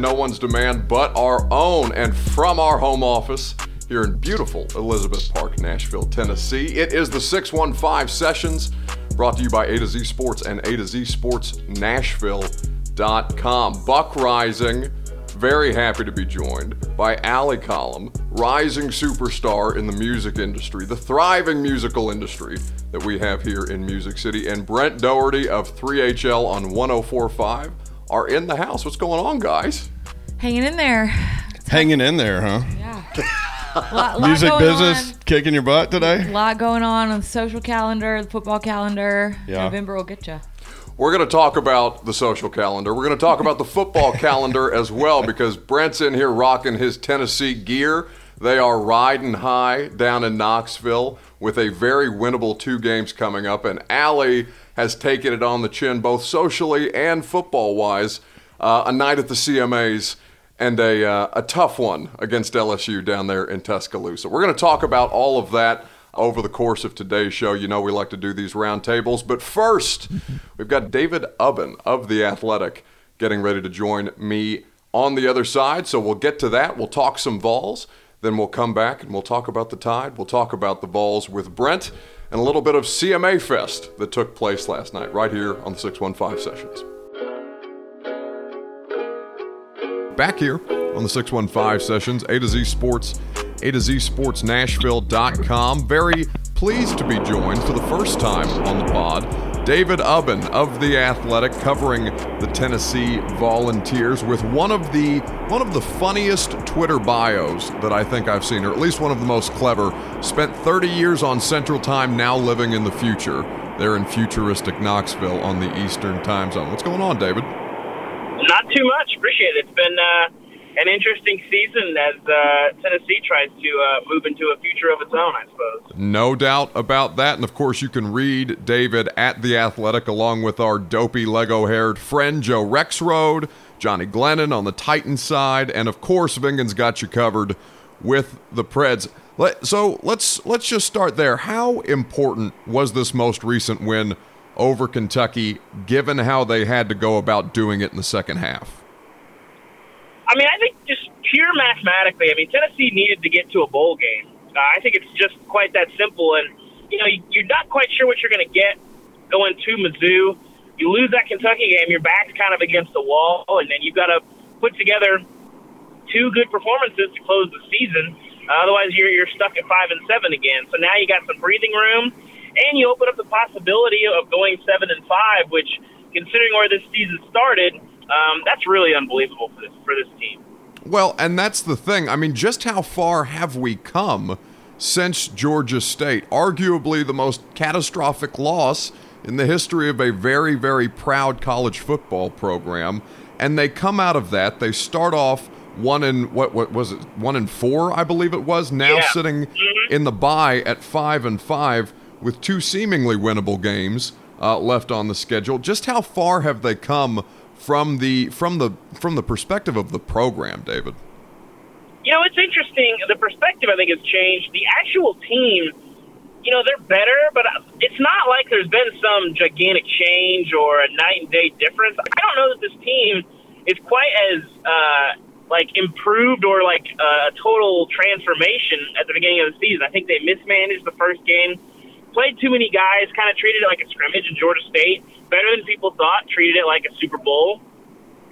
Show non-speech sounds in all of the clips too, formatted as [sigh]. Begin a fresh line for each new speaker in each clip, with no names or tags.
No one's demand but our own and from our home office here in beautiful Elizabeth Park, Nashville, Tennessee. It is the 615 Sessions brought to you by A to Z Sports and A to Z Sports Nashville.com. Buck Reising, very happy to be joined by Ally Collum, rising superstar in the music industry, the thriving musical industry that we have here in Music City, and Brent Dougherty of 3HL on 1045 are in the house. What's going on, guys?
Hanging in there.
Hanging in there, huh?
Yeah. [laughs] lot, lot
Music business
On.
kicking your butt today?
A lot going on on the social calendar, the football calendar.
Yeah.
November will get you.
We're going to talk about the social calendar. We're going to talk about the football [laughs] calendar as well because Brent's in here rocking his Tennessee gear. They are riding high down in Knoxville with a very winnable two games coming up, and Ally has taken it on the chin both socially and football wise. Uh, a night at the CMAs and a, uh, a tough one against LSU down there in Tuscaloosa. We're going to talk about all of that over the course of today's show. You know, we like to do these roundtables. But first, we've got David Ubben of The Athletic getting ready to join me on the other side. So we'll get to that. We'll talk some Vols. Then we'll come back and we'll talk about the Tide. We'll talk about the Vols with Brent and a little bit of CMA Fest that took place last night right here on the 615 Sessions. Back here on the 615 Sessions, A to Z Sports, A to Z Sports Nashville.com. Very pleased to be joined for the first time on the pod. David Ubben of the Athletic, covering the Tennessee Volunteers, with one of the one of the funniest Twitter bios that I think I've seen, or at least one of the most clever. Spent 30 years on Central Time, now living in the future. They're in futuristic Knoxville on the Eastern Time Zone. What's going on, David?
Not too much. Appreciate it. It's been uh, an interesting season as uh, Tennessee tries to uh, move into a future of its own, I suppose.
No doubt about that. And of course, you can read David at The Athletic along with our dopey Lego haired friend Joe Rexrode, Johnny Glennon on the Titan side, and of course, Vingan's got you covered with the Preds. So let's let's just start there. How important was this most recent win over Kentucky, given how they had to go about doing it in the second half?
I mean, I think just pure mathematically, I mean, Tennessee needed to get to a bowl game. Uh, I think it's just quite that simple. And, you know, you're not quite sure what you're going to get going to Mizzou. You lose that Kentucky game, your back's kind of against the wall, and then you've got to put together two good performances to close the season. Uh, otherwise, you're, you're stuck at five and seven again. So now you got some breathing room, and you open up the possibility of going seven and five, which, considering where this season started, um, that's really unbelievable for this for this team.
Well, and that's the thing. I mean, just how far have we come since Georgia State? Arguably the most catastrophic loss in the history of a very, very proud college football program. And they come out of that. They start off one in what what was it? One in four, I believe it was. Now
Yeah.
sitting in the bye at five and five with two seemingly winnable games uh, left on the schedule. Just how far have they come from the from the from the perspective of the program, David?
You know, it's interesting. The perspective, I think, has changed. The actual team, you know, they're better, but it's not like there's been some gigantic change or a night and day difference. I don't know that this team is quite as uh, like improved or like uh, a total transformation at the beginning of the season. I think they mismanaged the first game, played too many guys, kind of treated it like a scrimmage in Georgia State, better than people thought, treated it like a Super Bowl,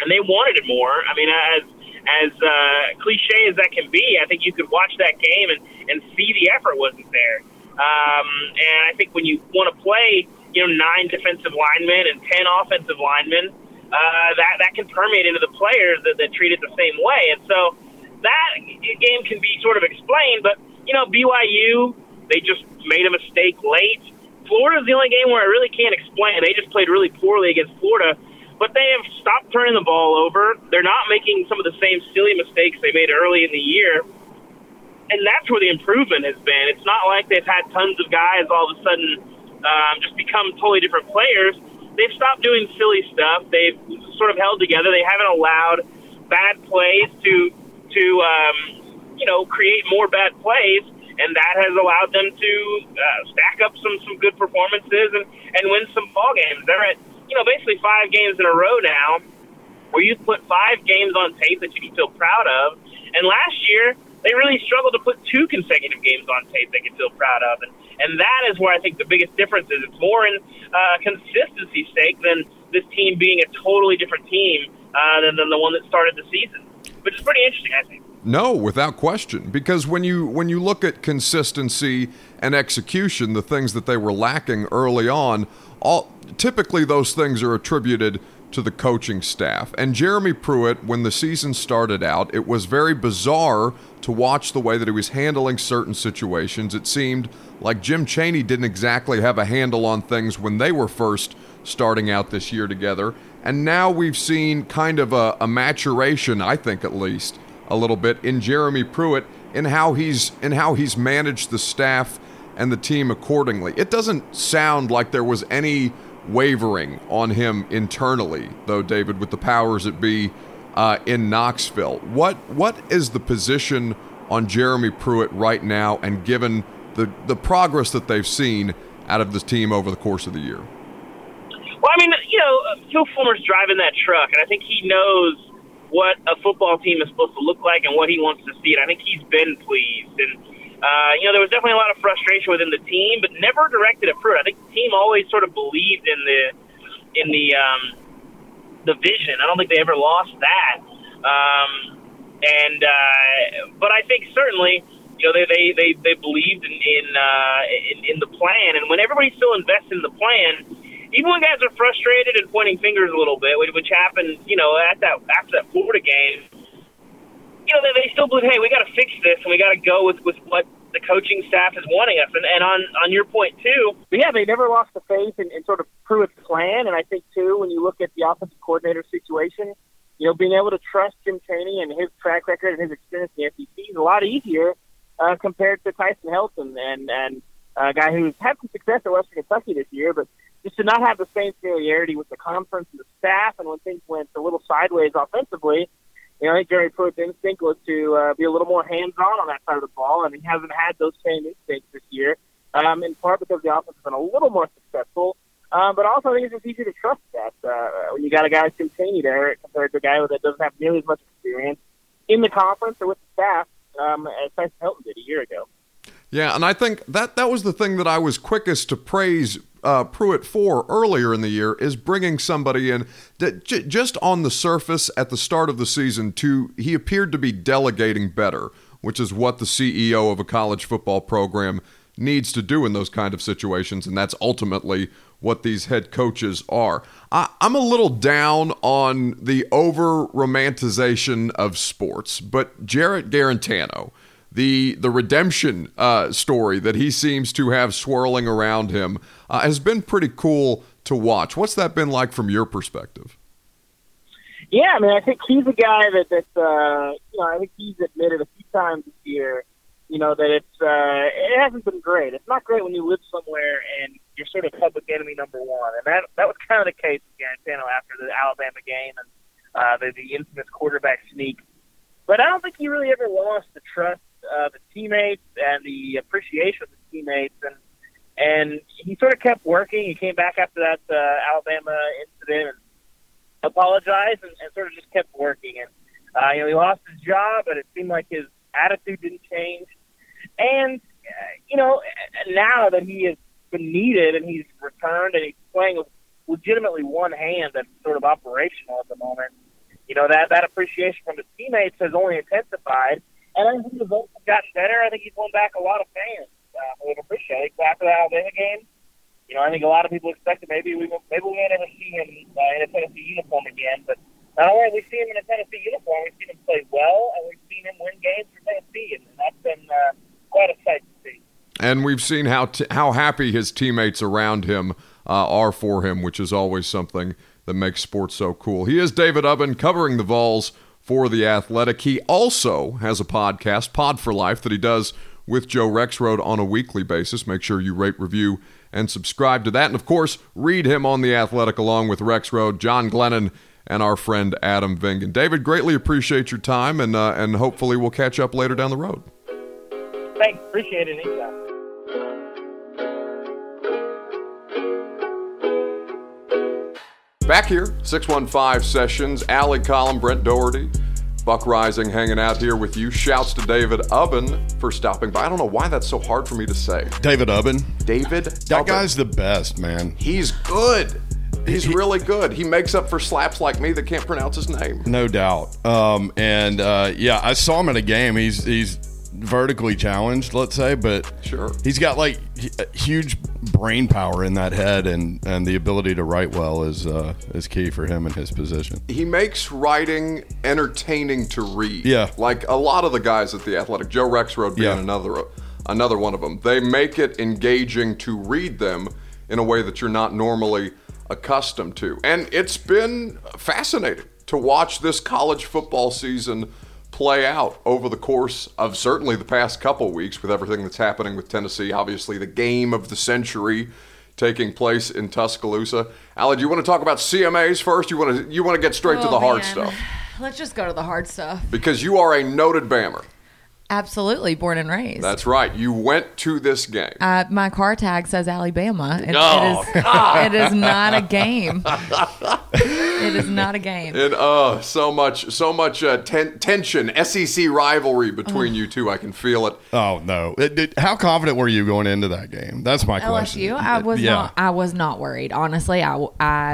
and they wanted it more. I mean, as as uh, cliche as that can be, I think you could watch that game and, and see the effort wasn't there. Um, and I think when you want to play, you know, nine defensive linemen and ten offensive linemen, uh, that that can permeate into the players that, that treat it the same way. And so that game can be sort of explained. But you know, BYU they just made a mistake late. Florida's the only game where I really can't explain. They just played really poorly against Florida, but they have stopped turning the ball over. They're not making some of the same silly mistakes they made early in the year. And that's where the improvement has been. It's not like they've had tons of guys all of a sudden um, just become totally different players. They've stopped doing silly stuff. They've sort of held together. They haven't allowed bad plays to to um, you know create more bad plays and that has allowed them to uh, stack up some some good performances and and win some ball games. They're at you know basically five games in a row now, where you put five games on tape that you can feel proud of. And last year they really struggled to put two consecutive games on tape they can feel proud of, and and that is where I think the biggest difference is. It's more in uh, consistency stake than this team being a totally different team uh, than, than the one that started the season, which is pretty interesting, I think.
No, without question. Because when you when you look at consistency and execution, the things that they were lacking early on, all typically those things are attributed to the coaching staff. And Jeremy Pruitt, when the season started out, it was very bizarre to watch the way that he was handling certain situations. It seemed like Jim Chaney didn't exactly have a handle on things when they were first starting out this year together. And now we've seen kind of a, a maturation, I think at least, a little bit in Jeremy Pruitt in how he's in how he's managed the staff and the team accordingly. It doesn't sound like there was any wavering on him internally, though, David, with the powers that be uh, in Knoxville. What what is the position on Jeremy Pruitt right now, and given the the progress that they've seen out of this team over the course of the year?
Well, I mean, you know, Phil Fulmer's driving that truck, and I think he knows what a football team is supposed to look like and what he wants to see. And I think he's been pleased. And uh, you know, there was definitely a lot of frustration within the team, but never directed at Pruitt. I think the team always sort of believed in the in the um, the vision. I don't think they ever lost that. Um, and uh, but I think certainly, you know, they they they, they believed in in, uh, in in the plan. And when everybody still invests in the plan even when guys are frustrated and pointing fingers a little bit, which happened, you know, at that after that Florida game, you know, they, they still believe, hey, we got to fix this and we got to go with with what the coaching staff is wanting us. And, and on on your point too, but yeah, they never lost the faith in, in sort of Pruitt's plan. And I think too, when you look at the offensive coordinator situation, you know, being able to trust Jim Chaney and his track record and his experience in the SEC is a lot easier uh, compared to Tyson Helton and and a guy who's had some success at Western Kentucky this year, but just to not have the same familiarity with the conference and the staff, and when things went a little sideways offensively, you know, I think Jerry Pruitt's instinct was to uh, be a little more hands-on on that side of the ball, and he hasn't had those same instincts this year, um, in part because the offense has been a little more successful, um, but also I think it's just easier to trust that uh, when you got a guy like Tim Chaney there compared to a guy that doesn't have nearly as much experience in the conference or with the staff um, as Tyson Helton did a year ago.
Yeah, and I think that that was the thing that I was quickest to praise uh, Pruitt for earlier in the year is bringing somebody in that j- just on the surface at the start of the season to he appeared to be delegating better, which is what the CEO of a college football program needs to do in those kind of situations, and that's ultimately what these head coaches are. I, am a little down on the over romanticization of sports, but Jarrett Guarantano the the redemption uh, story that he seems to have swirling around him uh, has been pretty cool to watch. What's that been like from your perspective?
Yeah, I mean, I think he's a guy that that uh, you know I think he's admitted a few times this year, you know, that it's uh, it hasn't been great. It's not great when you live somewhere and you're sort of public enemy number one, and that that was kind of the case with Guarantano after the Alabama game and uh, the, the infamous quarterback sneak. But I don't think he really ever lost the trust uh, the teammates and the appreciation of the teammates, and and he sort of kept working. He came back after that uh, Alabama incident and apologized, and, and sort of just kept working. And uh, you know, he lost his job, but it seemed like his attitude didn't change. And uh, you know, now that he has been needed and he's returned and he's playing with legitimately one hand that's sort of operational at the moment, you know that that appreciation from his teammates has only intensified. And I think the votes have gotten better. I think he's won back a lot of fans uh, who would appreciate it. After the Alabama game, you know, I think a lot of people expected maybe we maybe we may never see him uh, in a Tennessee uniform again. But not only have we seen him in a Tennessee uniform, we've seen him play well, and we've seen him win games for Tennessee, and that's been uh, quite a sight to see.
And we've seen how t- how happy his teammates around him uh, are for him, which is always something that makes sports so cool. He is David Ubben covering the Vols for the Athletic. He also has a podcast, Pod for Life, that he does with Joe Rexrode on a weekly basis. Make sure you rate, review, and subscribe to that. And of course, read him on the Athletic along with Rexrode, John Glennon, and our friend Adam Vingan. David, greatly appreciate your time, and uh, and hopefully we'll catch up later down the road.
Thanks, appreciate it anytime.
Back here, 615 Sessions, Ally Collum, Brent Dougherty, Buck Reising hanging out here with you. Shouts to David Ubben for stopping by. I don't know why that's so hard for me to say.
David Ubben.
David
That
Ubben.
guy's the best, man.
He's good. He's really good. He makes up for slaps like me that can't pronounce his name.
No doubt. Um, and uh, yeah, I saw him in a game. He's he's vertically challenged, let's say, but
Sure.
he's got like hu- huge brain power in that head, and and the ability to write well is uh, is key for him in his position.
He makes writing entertaining to read.
Yeah.
Like a lot of the guys at the Athletic, Joe Rexrode being
Yeah.
another another one of them. They make it engaging to read them in a way that you're not normally accustomed to. And it's been fascinating to watch this college football season play out over the course of certainly the past couple weeks with everything that's happening with Tennessee. Obviously, the game of the century taking place in Tuscaloosa. Ally, do you want to talk about CMAs first? You want to you want to get straight to
Oh,
the hard
man.
stuff
Let's just go to the hard stuff.
because you are a noted Bammer.
Absolutely, born and raised.
That's right. You went to this game.
uh, my car tag says Alabama. It,
Oh,
it, is, [laughs] it is not a game. it is not a game.
And uh, so much, so much uh, ten- tension, SEC rivalry between you two. I can feel it.
Oh no! It- it- how confident were you going into that game? That's my question.
LSU. I was
yeah.
not. I was not worried. Honestly, I,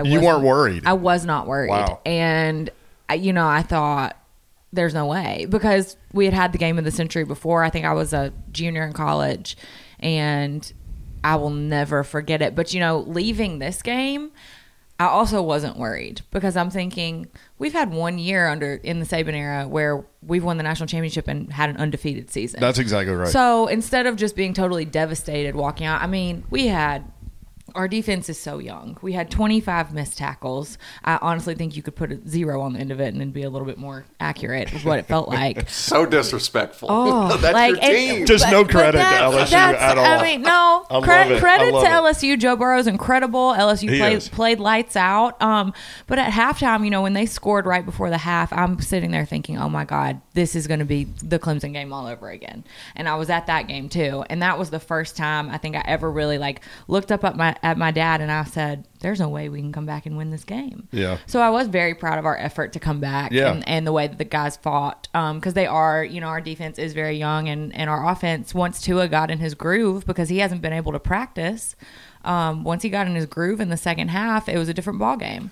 You
was-
weren't worried?
I was not worried.
Wow.
And you know, I thought there's no way because we had had the game of the century before. I think I was a junior in college, and I will never forget it. But you know, leaving this game. I also wasn't worried because I'm thinking we've had one year under in the Saban era where we've won the national championship and had an undefeated season.
That's exactly right.
So instead of just being totally devastated walking out, I mean, we had our defense is so young. We had 25 missed tackles. I honestly think you could put a zero on the end of it and it'd be a little bit more accurate with what it felt [laughs] like.
So disrespectful.
Oh, [laughs]
That's
like,
your
and-
team.
Just no credit to
that's-
LSU at all.
I mean, no
I love
credit.
I
credit
love
to
it.
LSU. Joe Burrow's incredible. LSU played played lights out. Um, but at halftime, you know, when they scored right before the half, I'm sitting there thinking, oh my god, this is going to be the Clemson game all over again. And I was at that game too, and that was the first time I think I ever really like looked up at my at my dad and I said, "There's no way we can come back and win this game."
Yeah.
So I was very proud of our effort to come back
Yeah.
and, and the way that the guys fought because they are, you know, our defense is very young and, and our offense, once Tua got in his groove because he hasn't been able to practice, um, once he got in his groove in the second half, it was a different ball game.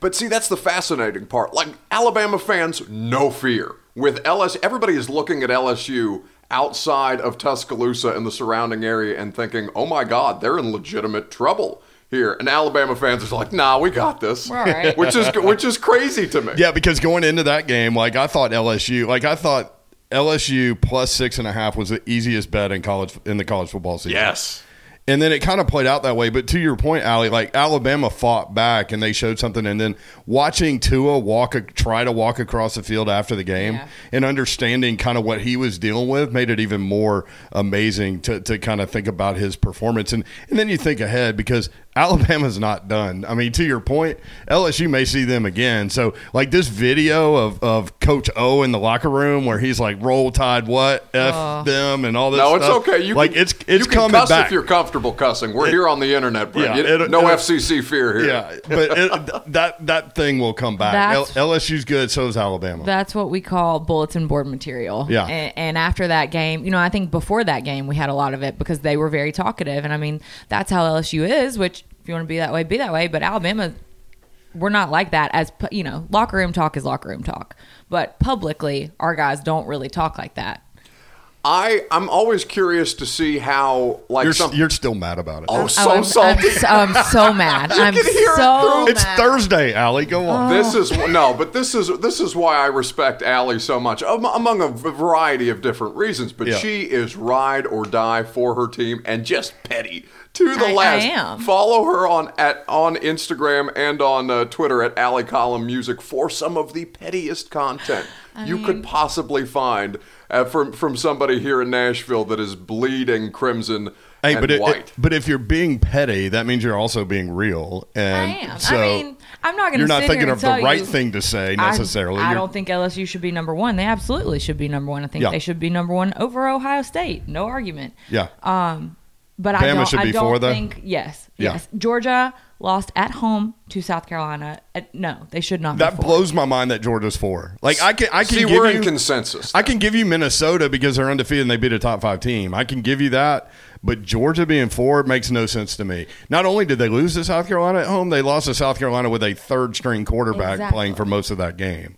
But see, that's the fascinating part. Like Alabama fans, no fear. With LSU, everybody is looking at LSU outside of Tuscaloosa and the surrounding area and thinking, "Oh my God, they're in legitimate trouble here." And Alabama fans are like, "Nah, we got this,"
We're all right. [laughs]
which is which is crazy to me.
Yeah, because going into that game, like I thought LSU, like I thought LSU plus six and a half was the easiest bet in college in the college football season.
Yes.
And then it kind of played out that way. But to your point, Ally, like Alabama fought back and they showed something. And then watching Tua walk, a, try to walk across the field after the game
Yeah.
and understanding kind of what he was dealing with made it even more amazing to, to kind of think about his performance. And, and then you think ahead because Alabama's not done. I mean, to your point, LSU may see them again. So, like this video of, of Coach O in the locker room where he's like, roll tide, what? F oh. them and all this
No, it's
stuff.
okay. You
like,
can,
it's, it's
you can
coming
cuss
back.
if you're comfortable cussing. We're here on the internet, Brent.
Yeah,
You-
it-
no
it-
FCC fear here.
Yeah, but it, that that thing will come back. L- LSU's good, so is Alabama.
That's what we call bulletin board material.
Yeah.
And, and after that game, you know, I think before that game, we had a lot of it because they were very talkative. And I mean, that's how LSU is, which if you want to be that way, be that way. But Alabama, we're not like that as, you know, locker room talk is locker room talk. But publicly, our guys don't really talk like that.
I I'm always curious to see how like
You're,
some.
you're still mad about it.
oh,
Oh,
so
I'm,
salty.
I'm, so, I'm so mad. [laughs] I'm
can hear it
so
through-
it's
mad.
Thursday, Ally. Go on.
This is no, but this is this is why I respect Ally so much, am- among a variety of different reasons. But
Yeah.
she is ride or die for her team, and just petty to the
I- I
last.
am.
Follow her on at on Instagram and on uh, Twitter at Ally Collum Music for some of the pettiest content you could possibly find uh, from from somebody here in Nashville that is bleeding crimson
Hey,
and
but it,
white.
it- but if you're being petty, that means you're also being real. And
I am.
So
I mean, I'm not going to.
you're not
sit
thinking
here
of the right
you-
thing to say necessarily.
I,
You're-
don't think LSU should be number one. They absolutely should be number one. I think
Yeah.
they should be number one over Ohio State. No argument.
Yeah.
But I
Bama
don't,
should
I
be
don't
four, though?
think yes,
Yeah.
yes. Georgia lost at home to South Carolina. Uh, no, they should not.
that
be four.
blows my mind that Georgia's four. Like I can, I can
See,
give
we're
you,
in consensus.
I can give you Minnesota because they're undefeated and they beat a top five team. I can give you that, but Georgia being four makes no sense to me. Not only did they lose to South Carolina at home, they lost to South Carolina with a third string quarterback
Exactly.
playing for most of that game.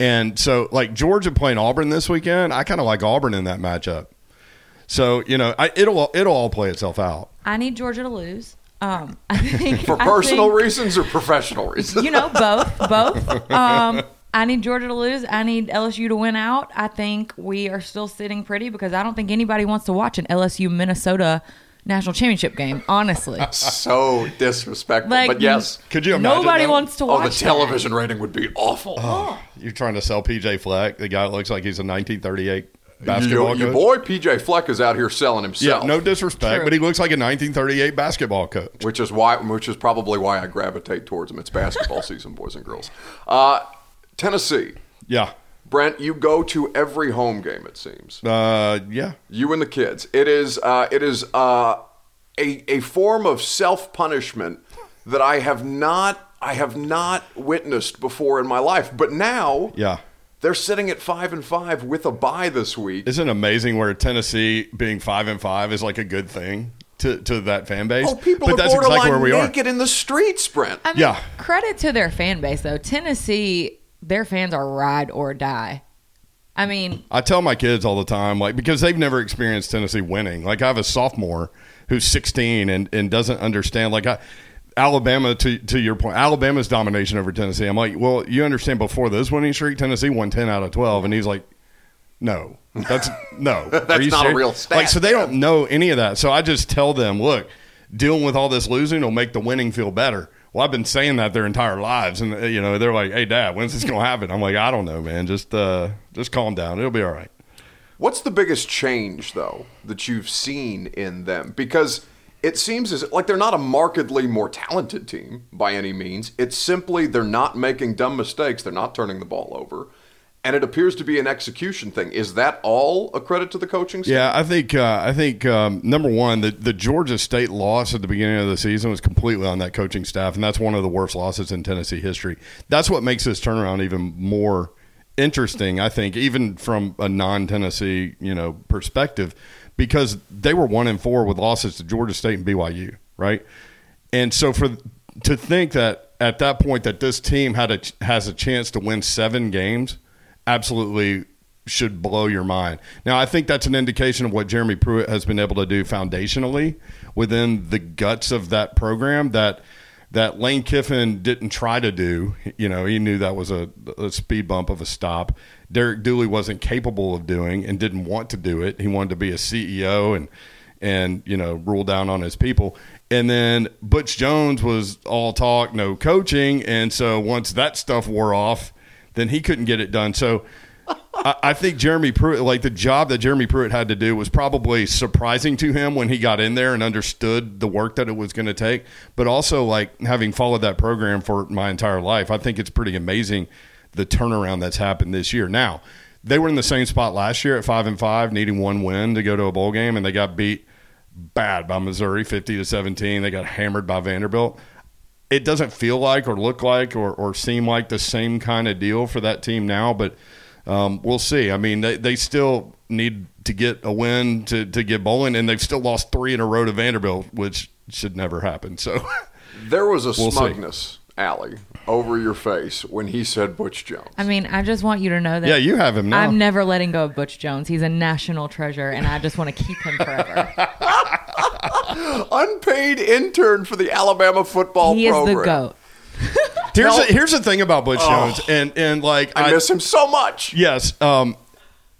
And so, like Georgia playing Auburn this weekend, I kind of like Auburn in that matchup. So you know, I, it'll it'll all play itself out.
I need Georgia to lose. Um, [laughs] I think
for
I
personal
think-
reasons or professional reasons.
you know, both, [laughs] both. Um, I need Georgia to lose. I need LSU to win out. I think we are still sitting pretty because I don't think anybody wants to watch an LSU Minnesota national championship game. Honestly, [laughs]
so disrespectful.
Like,
but yes.
Could you imagine?
nobody
that?
wants to watch.
Oh,
watch
the television rating would be awful.
You're trying to sell PJ Fleck, the guy that looks like he's a 1938
your,
basketball
your
coach.
boy PJ Fleck is out here selling himself.
Yeah,
himself.
no disrespect,
True.
but he looks like a 1938 basketball coach.
which is why, which is probably why I gravitate towards him. It's basketball [laughs] season, boys and girls. Uh, Tennessee,
Yeah.
Brent, you go to every home game. It seems
Uh, yeah.
you and the kids. It is, uh, it is uh, a a form of self punishment that I have not, I have not witnessed before in my life. But now,
Yeah.
They're sitting at five and five with a bye this week.
Isn't it amazing where Tennessee being five and five is like a good thing to, to that fan base?
Oh, people
but
are
that's
borderline
exactly where we are.
in the streets, Brent.
I mean,
Yeah.
Credit to their fan base though. Tennessee, their fans are ride or die. I mean,
I tell my kids all the time, like because they've never experienced Tennessee winning. Like I have a sophomore who's 16 and, and doesn't understand. Like I, Alabama, to to your point, Alabama's domination over Tennessee. I'm like, well, you understand before this winning streak, Tennessee won 10 out of 12, and he's like, no, that's no, [laughs]
That's not a real stat,
Like so, they don't know any of that. So I just tell them, look, dealing with all this losing will make the winning feel better. Well, I've been saying that their entire lives, and you know they're like, "Hey, Dad, when's this gonna happen?" I'm like, "I don't know, man. Just uh, just calm down. It'll be all right."
What's the biggest change, though, that you've seen in them? Because it seems as like they're not a markedly more talented team by any means. It's simply they're not making dumb mistakes. They're not turning the ball over. And it appears to be an execution thing. Is that all a credit to the coaching staff?
Yeah, I think uh, I think um, number one, the the Georgia State loss at the beginning of the season was completely on that coaching staff, and that's one of the worst losses in Tennessee history. That's what makes this turnaround even more interesting, I think, even from a non-Tennessee you know perspective, because they were one and four with losses to Georgia State and BYU, right? And so for to think that at that point that this team had a has a chance to win seven games, absolutely should blow your mind. Now, I think that's an indication of what Jeremy Pruitt has been able to do foundationally within the guts of that program that that Lane Kiffin didn't try to do. You know, he knew that was a, a speed bump of a stop. Derek Dooley wasn't capable of doing and didn't want to do it. He wanted to be a CEO and and you know rule down on his people. And then Butch Jones was all talk, no coaching, and so once that stuff wore off, then he couldn't get it done. So I, think Jeremy Pruitt, like the job that Jeremy Pruitt had to do, was probably surprising to him when he got in there and understood the work that it was going to take. But also, like having followed that program for my entire life, I think it's pretty amazing the turnaround that's happened this year. Now they were in the same spot last year at five and five, needing one win to go to a bowl game, and they got beat bad by Missouri, fifty to seventeen. They got hammered by Vanderbilt it doesn't feel like or look like or, or seem like the same kind of deal for that team now, but um, we'll see. I mean, they, they still need to get a win to, to get bowling, and they've still lost three in a row to Vanderbilt, which should never happen. So, [laughs]
There was a
We'll see.
smugness Ally, over your face when he said Butch Jones?
I mean, I just want you to know that.
Yeah, you have him now.
I'm never letting go of Butch Jones. He's a national treasure, and I just want to keep him forever. [laughs]
Unpaid intern for the Alabama football
he is the goat. [laughs]
here's
No.
the, here's the thing about Butch Jones, and and like
I miss him so much.
Yes. Um,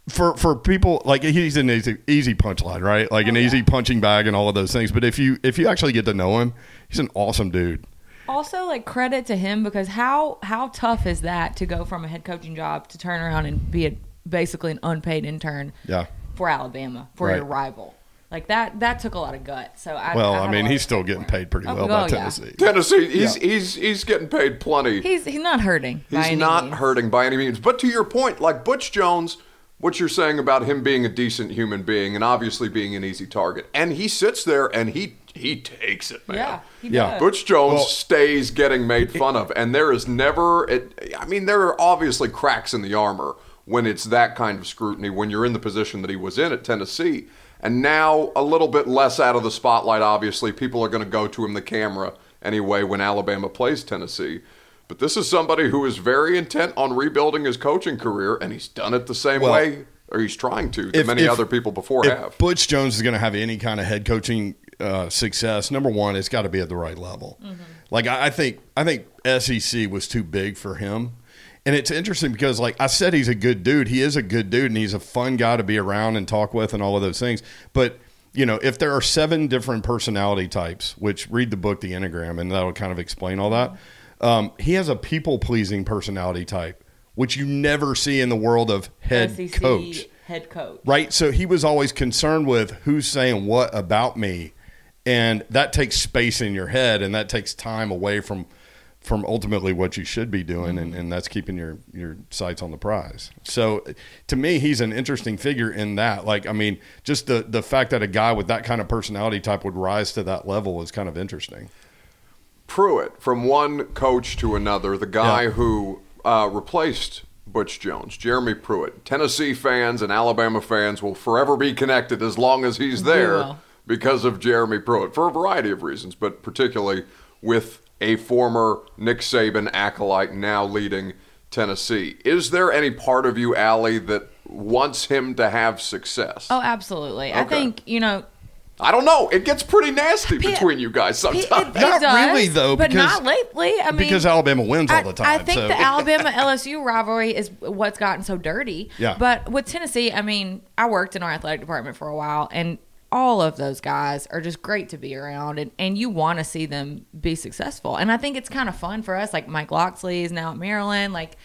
for for people like he's an easy easy punchline, right? Like an easy punching bag and all of those things. But if you if you actually get to know him, he's an awesome dude.
Also, like credit to him because how how tough is that to go from a head coaching job to turn around and be a, basically an unpaid intern
Yeah.
for Alabama for
Right.
your rival. Like that that took a lot of guts. So I
Well,
I
I, mean, he's still getting paid pretty
Oh,
well
oh,
by
yeah.
Tennessee.
Tennessee, he's
Yeah.
he's he's getting paid plenty.
He's he's not hurting.
He's
any
not
means.
hurting by any means. But to your point, like Butch Jones, what you're saying about him being a decent human being and obviously being an easy target, and he sits there and he he takes it, man.
Yeah, he
Yeah.
does.
Butch Jones
Well-
stays getting made fun of, and there is never. It, I mean, there are obviously cracks in the armor when it's that kind of scrutiny. When you're in the position that he was in at Tennessee, and now a little bit less out of the spotlight. Obviously, people are going to go to him the camera anyway when Alabama plays Tennessee. But this is somebody who is very intent on rebuilding his coaching career, and he's done it the same
Well,
way, or he's trying to, that
if-
many
if-
other people before
if
have.
Butch Jones is going to have any kind of head coaching uh, success, number one, it's got to be at the right level. Like I, I think, I think SEC was too big for him, and it's interesting because, like I said, he's a good dude. He is a good dude, and he's a fun guy to be around and talk with, and all of those things. But you know, if there are seven different personality types, which read the book The Enneagram, and that'll kind of explain all that. Um, he has a people pleasing personality type, which you never see in the world of head
SEC
coach
head coach.
right? So he was always concerned with who's saying what about me, and that takes space in your head, and that takes time away from from ultimately what you should be doing, and, and that's keeping your your sights on the prize. So to me, he's an interesting figure in that. Like, I mean, just the the fact that a guy with that kind of personality type would rise to that level is kind of interesting.
Pruitt from one coach to another, the guy
Yeah.
who uh, replaced Butch Jones, Jeremy Pruitt. Tennessee fans and Alabama fans will forever be connected as long as he's there
will.
because of Jeremy Pruitt for a variety of reasons, but particularly with a former Nick Saban acolyte now leading Tennessee. Is there any part of you, Ally, that wants him to have success?
Oh, absolutely. I think you know.
I don't know. It gets pretty nasty
P-
between you guys
P-
sometimes.
It, it
Not
does,
really, though,
but not lately. I mean,
because Alabama wins all the time.
I think
so.
the [laughs] Alabama LSU rivalry is what's gotten so dirty.
Yeah.
But with Tennessee, I mean, I worked in our athletic department for a while, and all of those guys are just great to be around, and, and you want to see them be successful. And I think it's kind of fun for us. Like Mike Locksley is now at Maryland. Like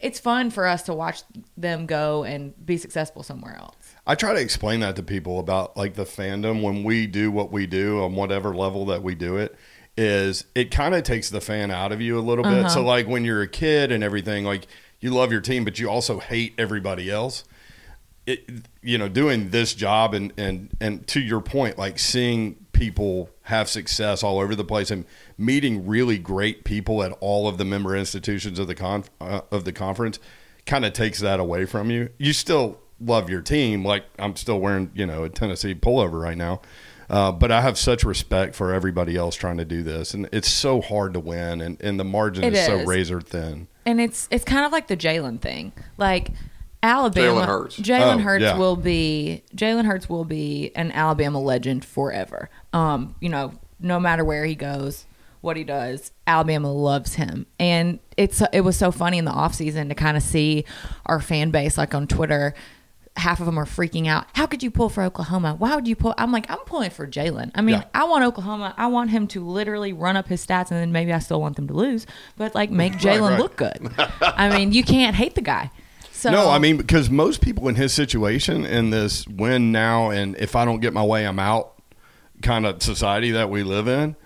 it's fun for us to watch them go and be successful somewhere else.
I try to explain that to people about like the fandom when we do what we do on whatever level that we do it is it kind of takes the fan out of you a little bit. So uh-huh. like when you're a kid and everything like you love your team but you also hate everybody else. It you know doing this job and and and to your point like seeing people have success all over the place and meeting really great people at all of the member institutions of the con uh, of the conference kind of takes that away from you. You still love your team, like I'm still wearing you know a Tennessee pullover right now, uh, but I have such respect for everybody else trying to do this, and it's so hard to win, and, and the margin is so razor thin.
and it's it's kind of like the Jalen thing. Like Alabama,
Jalen Hurts.
Jalen
Oh,
Hurts
yeah.
will be Jalen Hurts will be an Alabama legend forever. Um, you know, no matter where he goes, what he does, Alabama loves him, and it's it was so funny in the off season to kind of see our fan base like on Twitter. Half of them are freaking out. How could you pull for Oklahoma? Why would you pull? I'm like, I'm pulling for Jalen. I mean,
Yeah.
I want Oklahoma. I want him to literally run up his stats, and then maybe I still want them to lose, but like make [laughs] Jalen
right.
look good. I mean, you can't hate the guy. So
No, I mean because most people in his situation in this win now and if I don't get my way I'm out kind of society that we live in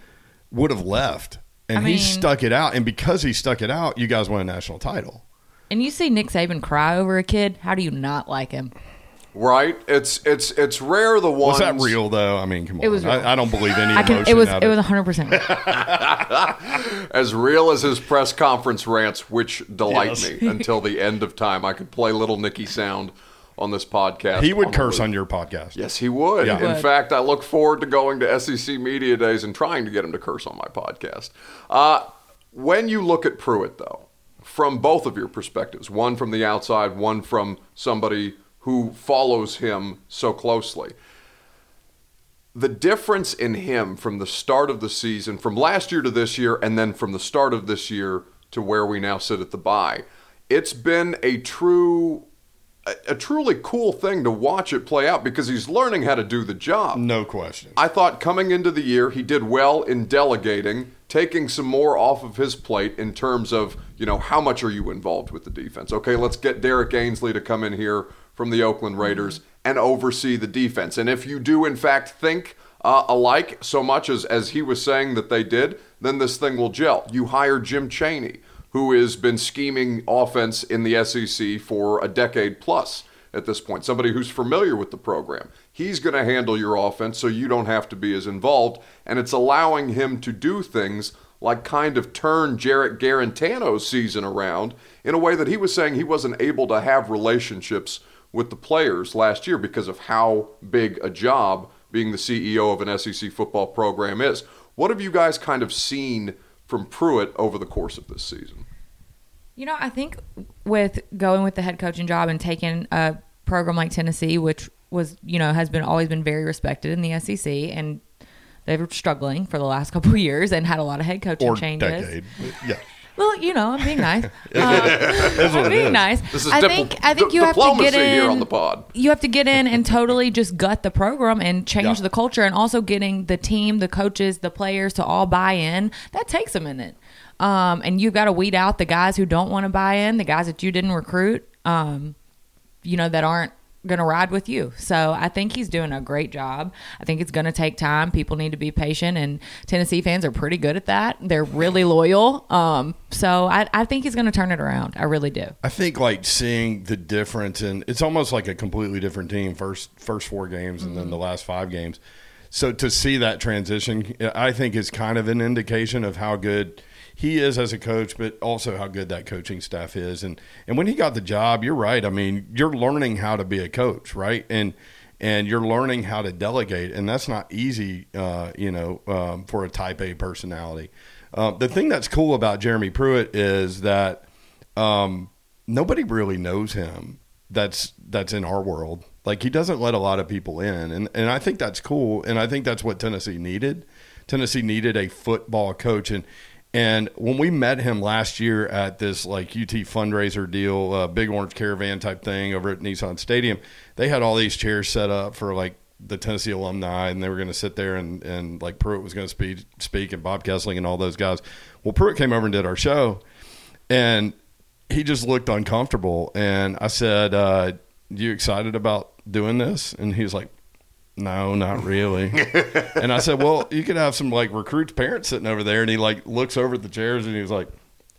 would have left. And
I
he
mean-
stuck it out and because he stuck it out, you guys won a national title.
and you see Nick Saban cry over a kid. How do you not like him?
Right? It's it's it's rare the ones
Was that real though? I mean, come on.
It was real.
I, I don't believe any
I can.
emotion
It was.
out
It was 100. percent [laughs]
as real as his press conference rants, which delight
Yes.
me until the end of time. I could play little Nicky sound on this podcast.
He would
on
curse on your podcast.
Yes, he would.
Yeah.
In
Would.
fact, I look forward to going to SEC Media Days and trying to get him to curse on my podcast. Uh, When you look at Pruitt, though, from both of your perspectives, one from the outside, one from somebody who follows him so closely, the difference in him from the start of the season, from last year to this year, and then from the start of this year to where we now sit at the bye, it's been a true a, truly cool thing to watch it play out because he's learning how to do the job.
No question.
I thought coming into the year, he did well in delegating, taking some more off of his plate in terms of, you know, how much are you involved with the defense? Okay, let's get Derrick Ansley to come in here from the Oakland Raiders and oversee the defense. And if you do, in fact, think uh, alike so much as, as he was saying that they did, then this thing will gel. You hire Jim Chaney, who has been scheming offense in the SEC for a decade plus at this point, somebody who's familiar with the program. He's going to handle your offense so you don't have to be as involved, and it's allowing him to do things like kind of turn Jarrett Guarantano's season around in a way that he was saying he wasn't able to have relationships with the players last year because of how big a job being the CEO of an SEC football program is. What have you guys kind of seen from Pruitt over the course of this season?
You know, I think with going with the head coaching job and taking a program like Tennessee, which was, you know, has been always been very respected in the SEC and they were struggling for the last [laughs] couple of years and had a lot of head coaching
or
changes.
decade. Yeah.
Well, you know, I'm being nice. [laughs] Uh, I'm being nice.
This is
I
dipl-
think I think you have to get in
here on the pod.
You have to get in and totally just gut the program and change
Yeah.
the culture, and also getting the team, the coaches, the players to all buy in. That takes a minute. Um, and you've got to weed out the guys who don't want to buy in, the guys that you didn't recruit. Um, you know that aren't going to ride with you. So I think he's doing a great job. I think it's going to take time. People need to be patient, and Tennessee fans are pretty good at that. They're really loyal. Um, so I, I think he's going to turn it around. I really do.
I think like seeing the difference and it's almost like a completely different team first first four games and then the last five games. So to see that transition, I think is kind of an indication of how good he is as a coach, but also how good that coaching staff is. And and when he got the job, you're right. I mean, you're learning how to be a coach, right? And and you're learning how to delegate, and that's not easy, uh, you know, um, for a Type A personality. Uh, the thing that's cool about Jeremy Pruitt is that um, nobody really knows him. That's that's in our world. Like he doesn't let a lot of people in, and and I think that's cool. And I think that's what Tennessee needed. Tennessee needed a football coach, and and when we met him last year at this like UT fundraiser deal, uh, Big Orange Caravan type thing over at Nissan Stadium, they had all these chairs set up for like the Tennessee alumni, and they were going to sit there and and like Pruitt was going to speak speak, and Bob Kesling and all those guys. Well, Pruitt came over and did our show, and he just looked uncomfortable. And I said, uh, "You excited about doing this?" And he was like, "No, not really." [laughs] and I said, "Well, you could have some like recruits' parents sitting over there." And he like looks over at the chairs and he was like,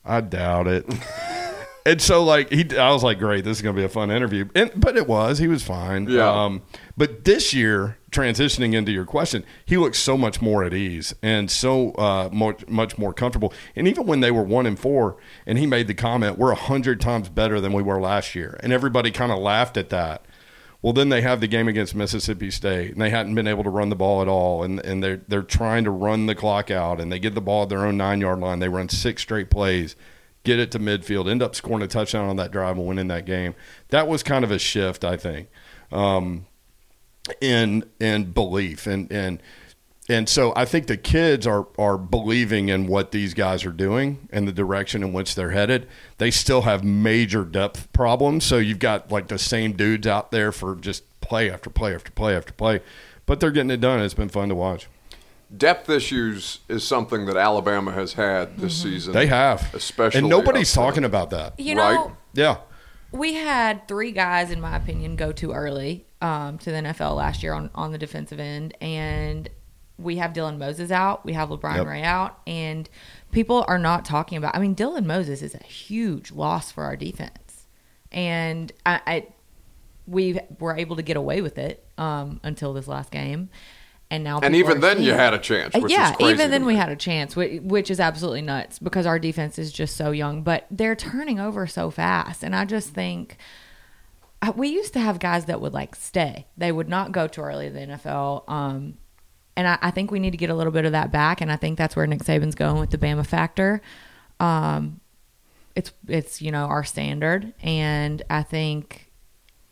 "I doubt it." [laughs] and so like he, I was like, "Great, this is gonna be a fun interview." And but it was. He was fine.
Yeah.
Um, but this year, transitioning into your question, he looks so much more at ease and so uh, much much more comfortable. And even when they were one and four, and he made the comment, "We're a hundred times better than we were last year," and everybody kind of laughed at that. Well, then they have the game against Mississippi State, and they hadn't been able to run the ball at all, and and they're they're trying to run the clock out, and they get the ball at their own nine yard line. They run six straight plays, get it to midfield, end up scoring a touchdown on that drive and winning that game. That was kind of a shift, I think, um, in in belief, and and and so I think the kids are are believing in what these guys are doing and the direction in which they're headed. They still have major depth problems. So you've got like the same dudes out there for just play after play after play after play, but they're getting it done. It's been fun to watch.
Depth issues is something that Alabama has had this season.
They have,
especially,
and nobody's talking about that.
You
Right.
know,
Yeah,
we had three guys, in my opinion, go too early um, to the NFL last year on, on the defensive end. And we have Dylan Moses out. We have LaBryan
Yep.
Ray out. And people are not talking about I mean, Dylan Moses is a huge loss for our defense. And I, I we were able to get away with it um, until this last game. And now,
And even then, you had a chance.
uh, yeah, even then we had a chance, which, which is absolutely nuts because our defense is just so young. But they're turning over so fast, and I just think uh, we used to have guys that would like stay; they would not go too early to the NFL. Um, and I, I think we need to get a little bit of that back, and I think that's where Nick Saban's going with the Bama factor. um, it's it's you know our standard, and I think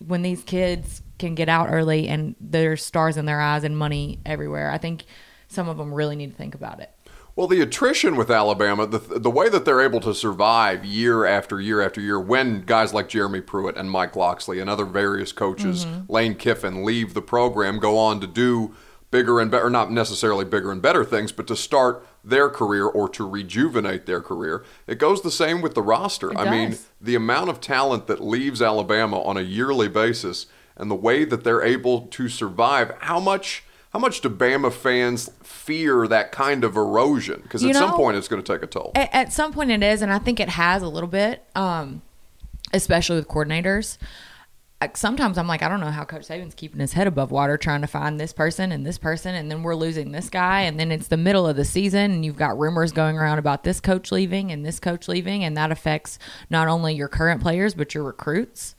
when these kids can get out early and there's stars in their eyes and money everywhere, I think some of them really need to think about it.
Well, the attrition with Alabama, the, the way that they're able to survive year after year after year, when guys like Jeremy Pruitt and Mike Locksley and other various coaches, Lane Kiffin, leave the program, go on to do bigger and better, not necessarily bigger and better things, but to start their career or to rejuvenate their career. It goes the same with the roster.
It
I mean, the amount of talent that leaves Alabama on a yearly basis and the way that they're able to survive, how much. How much do Bama fans fear that kind of erosion? Because at some point it's going to take a toll.
At, at some point, it is, and I think it has a little bit, um, especially with coordinators. Sometimes I'm like, I don't know how Coach Saban's keeping his head above water, trying to find this person and this person, and then we're losing this guy, and then it's the middle of the season, and you've got rumors going around about this coach leaving and this coach leaving, and that affects not only your current players but your recruits.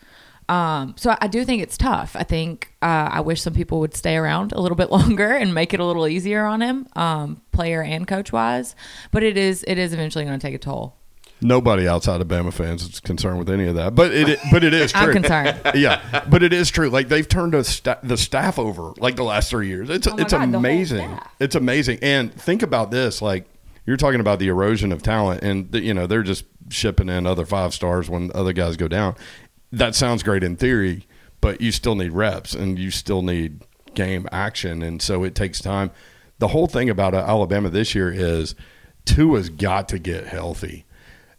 Um, so I do think it's tough. I think uh, I wish some people would stay around a little bit [laughs] longer and make it a little easier on him, um, player and coach wise. But it is it is eventually going to take a toll.
Nobody outside of Bama fans is concerned with any of that, but it but it is [laughs] true.
I'm concerned. [laughs]
yeah, but it is true. Like they've turned the, sta- the staff over like the last three years. It's
Oh
it's
God,
amazing. It's amazing. And think about this: like you're talking about the erosion of talent, and the, you know they're just shipping in other five stars when other guys go down. That sounds great in theory, but you still need reps and you still need game action, and so it takes time. The whole thing about uh, Alabama this year is Tua's got to get healthy.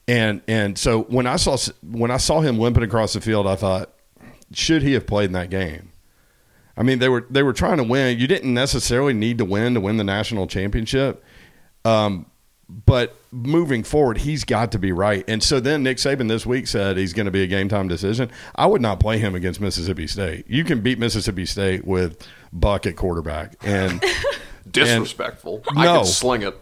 And and so when I saw when I saw him limping across the field, I thought, should he have played in that game? I mean, they were they were trying to win. You didn't necessarily need to win to win the national championship, um, but moving forward, he's got to be right. And so then Nick Saban this week said he's going to be a game time decision. I would not play him against Mississippi State. You can beat Mississippi State with Buck at quarterback, and [laughs]
Disrespectful. I
No.
can sling it.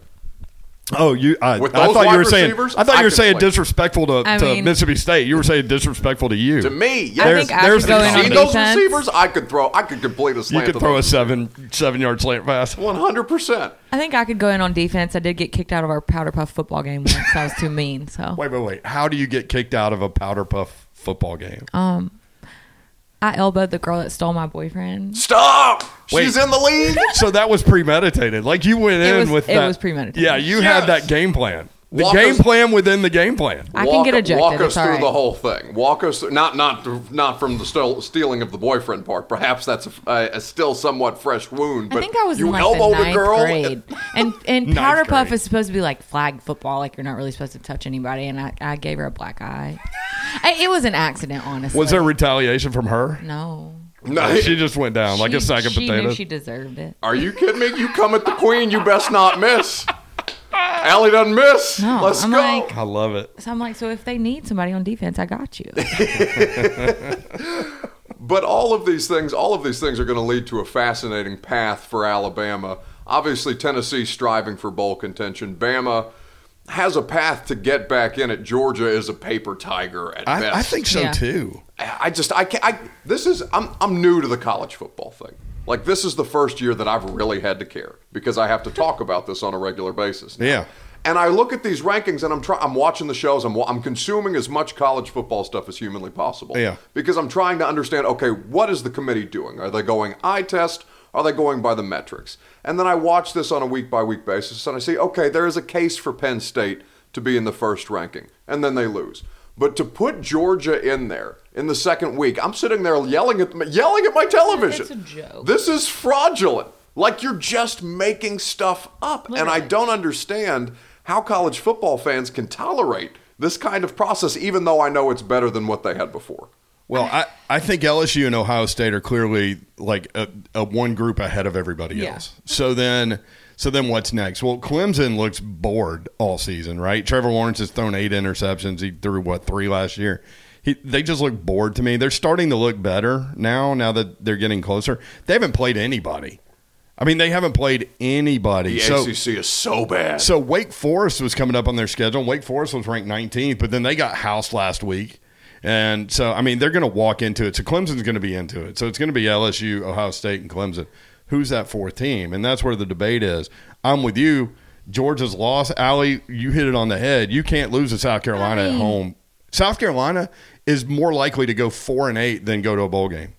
Oh, you! I, I thought you were saying. I thought
I
you were saying
play.
disrespectful to,
I
to
mean-
Mississippi State. You were saying disrespectful to you.
To me, yes.
I think I
there's
could go
the-
Seen those
defense.
receivers? I could throw. I could complete a slant.
You
slant.
could throw a seven seven yard slant pass.
One hundred percent.
I think I could go in on defense. I did get kicked out of our powder puff football game once. I was too mean. So
Wait, wait, wait. How do you get kicked out of a powder puff football game?
Uh, I elbowed the girl that stole my boyfriend.
Stop.
Wait.
She's in the league. [laughs]
so that was premeditated. Like you went
It
in
was-
with
it
that.
was premeditated.
Yeah, you
Yes.
had that game plan. The
Walk
game
us-
plan within the game plan.
I can get ejected.
Walk us
It's
through
right.
the whole thing. Walk us through, not not not from the stole, stealing of the boyfriend part. Perhaps that's a, a, a still somewhat fresh wound. But
I think I was
you
in like
elbowed
the ninth
girl.
grade, and and [laughs]
Ninth
powder puff is supposed to be like flag football, like you're not really supposed to touch anybody. And I, I gave her a black eye. I, it was an accident, honestly.
Was there retaliation from her?
no?
No,
She just went down like a sack of potatoes.
She deserved it.
Are you kidding me? You come at the queen, you best not miss. [laughs] Ally doesn't miss.
No,
Let's
I'm
go.
like-
I love it.
So I'm like, so if they need somebody on defense, I got you. [laughs]
But all of these things, all of these things are going to lead to a fascinating path for Alabama. Obviously, Tennessee striving for bowl contention. Bama has a path to get back in it. Georgia is a paper tiger at best.
I, I think so
Yeah.
too.
I just I can't. I, this is I'm I'm new to the college football thing. Like this is the first year that I've really had to care because I have to talk about this on a regular basis. now.
Yeah.
And I look at these rankings and I'm trying. I'm watching the shows. I'm I'm consuming as much college football stuff as humanly possible.
Yeah.
Because I'm trying to understand. Okay, what is the committee doing? Are they going eye test? Are they going by the metrics? And then I watch this on a week by week basis and I see. Okay, there is a case for Penn State to be in the first ranking, and then they lose. But to put Georgia in there in the second week, I'm sitting there yelling at yelling at my television.
It's a joke.
This is fraudulent. Like you're just making stuff up. And I don't understand how college football fans can tolerate this kind of process, even though I know it's better than what they had before.
Well, I, I think LSU and Ohio State are clearly like a, a one group ahead of everybody
Yeah.
else. So then, so then what's next? Well, Clemson looks bored all season, right? Trevor Lawrence has thrown eight interceptions. He threw what three last year. He, they just look bored to me. They're starting to look better now. Now that they're getting closer, they haven't played anybody. I mean, they haven't played anybody.
The
so,
ACC is so bad.
so Wake Forest was coming up on their schedule. Wake Forest was ranked 19th, but then they got housed last week. And so, I mean, they're going to walk into it. So Clemson's going to be into it. So it's going to be LSU, Ohio State, and Clemson. Who's that fourth team? And that's where the debate is. I'm with you. Georgia's loss, Ally, you hit it on the head. You can't lose to South Carolina
I
at home. South Carolina is more likely to go four and eight than go to a bowl game.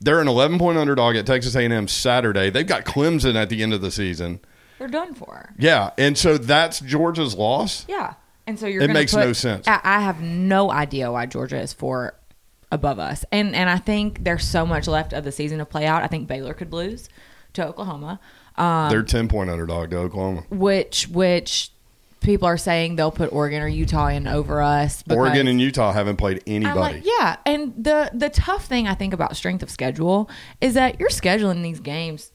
They're an 11 point underdog at Texas A&M Saturday. They've got Clemson at the end of the season.
They're done for.
Yeah, and so that's Georgia's loss.
Yeah. And so you're
It makes
put-
no sense.
I, I have no idea why Georgia is four above us. And and I think there's so much left of the season to play out. I think Baylor could lose to Oklahoma. Um,
They're 10 point underdog to Oklahoma.
which which people are saying they'll put Oregon or Utah in over us.
Oregon and Utah haven't played anybody.
like, yeah, and the the tough thing I think about strength of schedule is that you're scheduling these games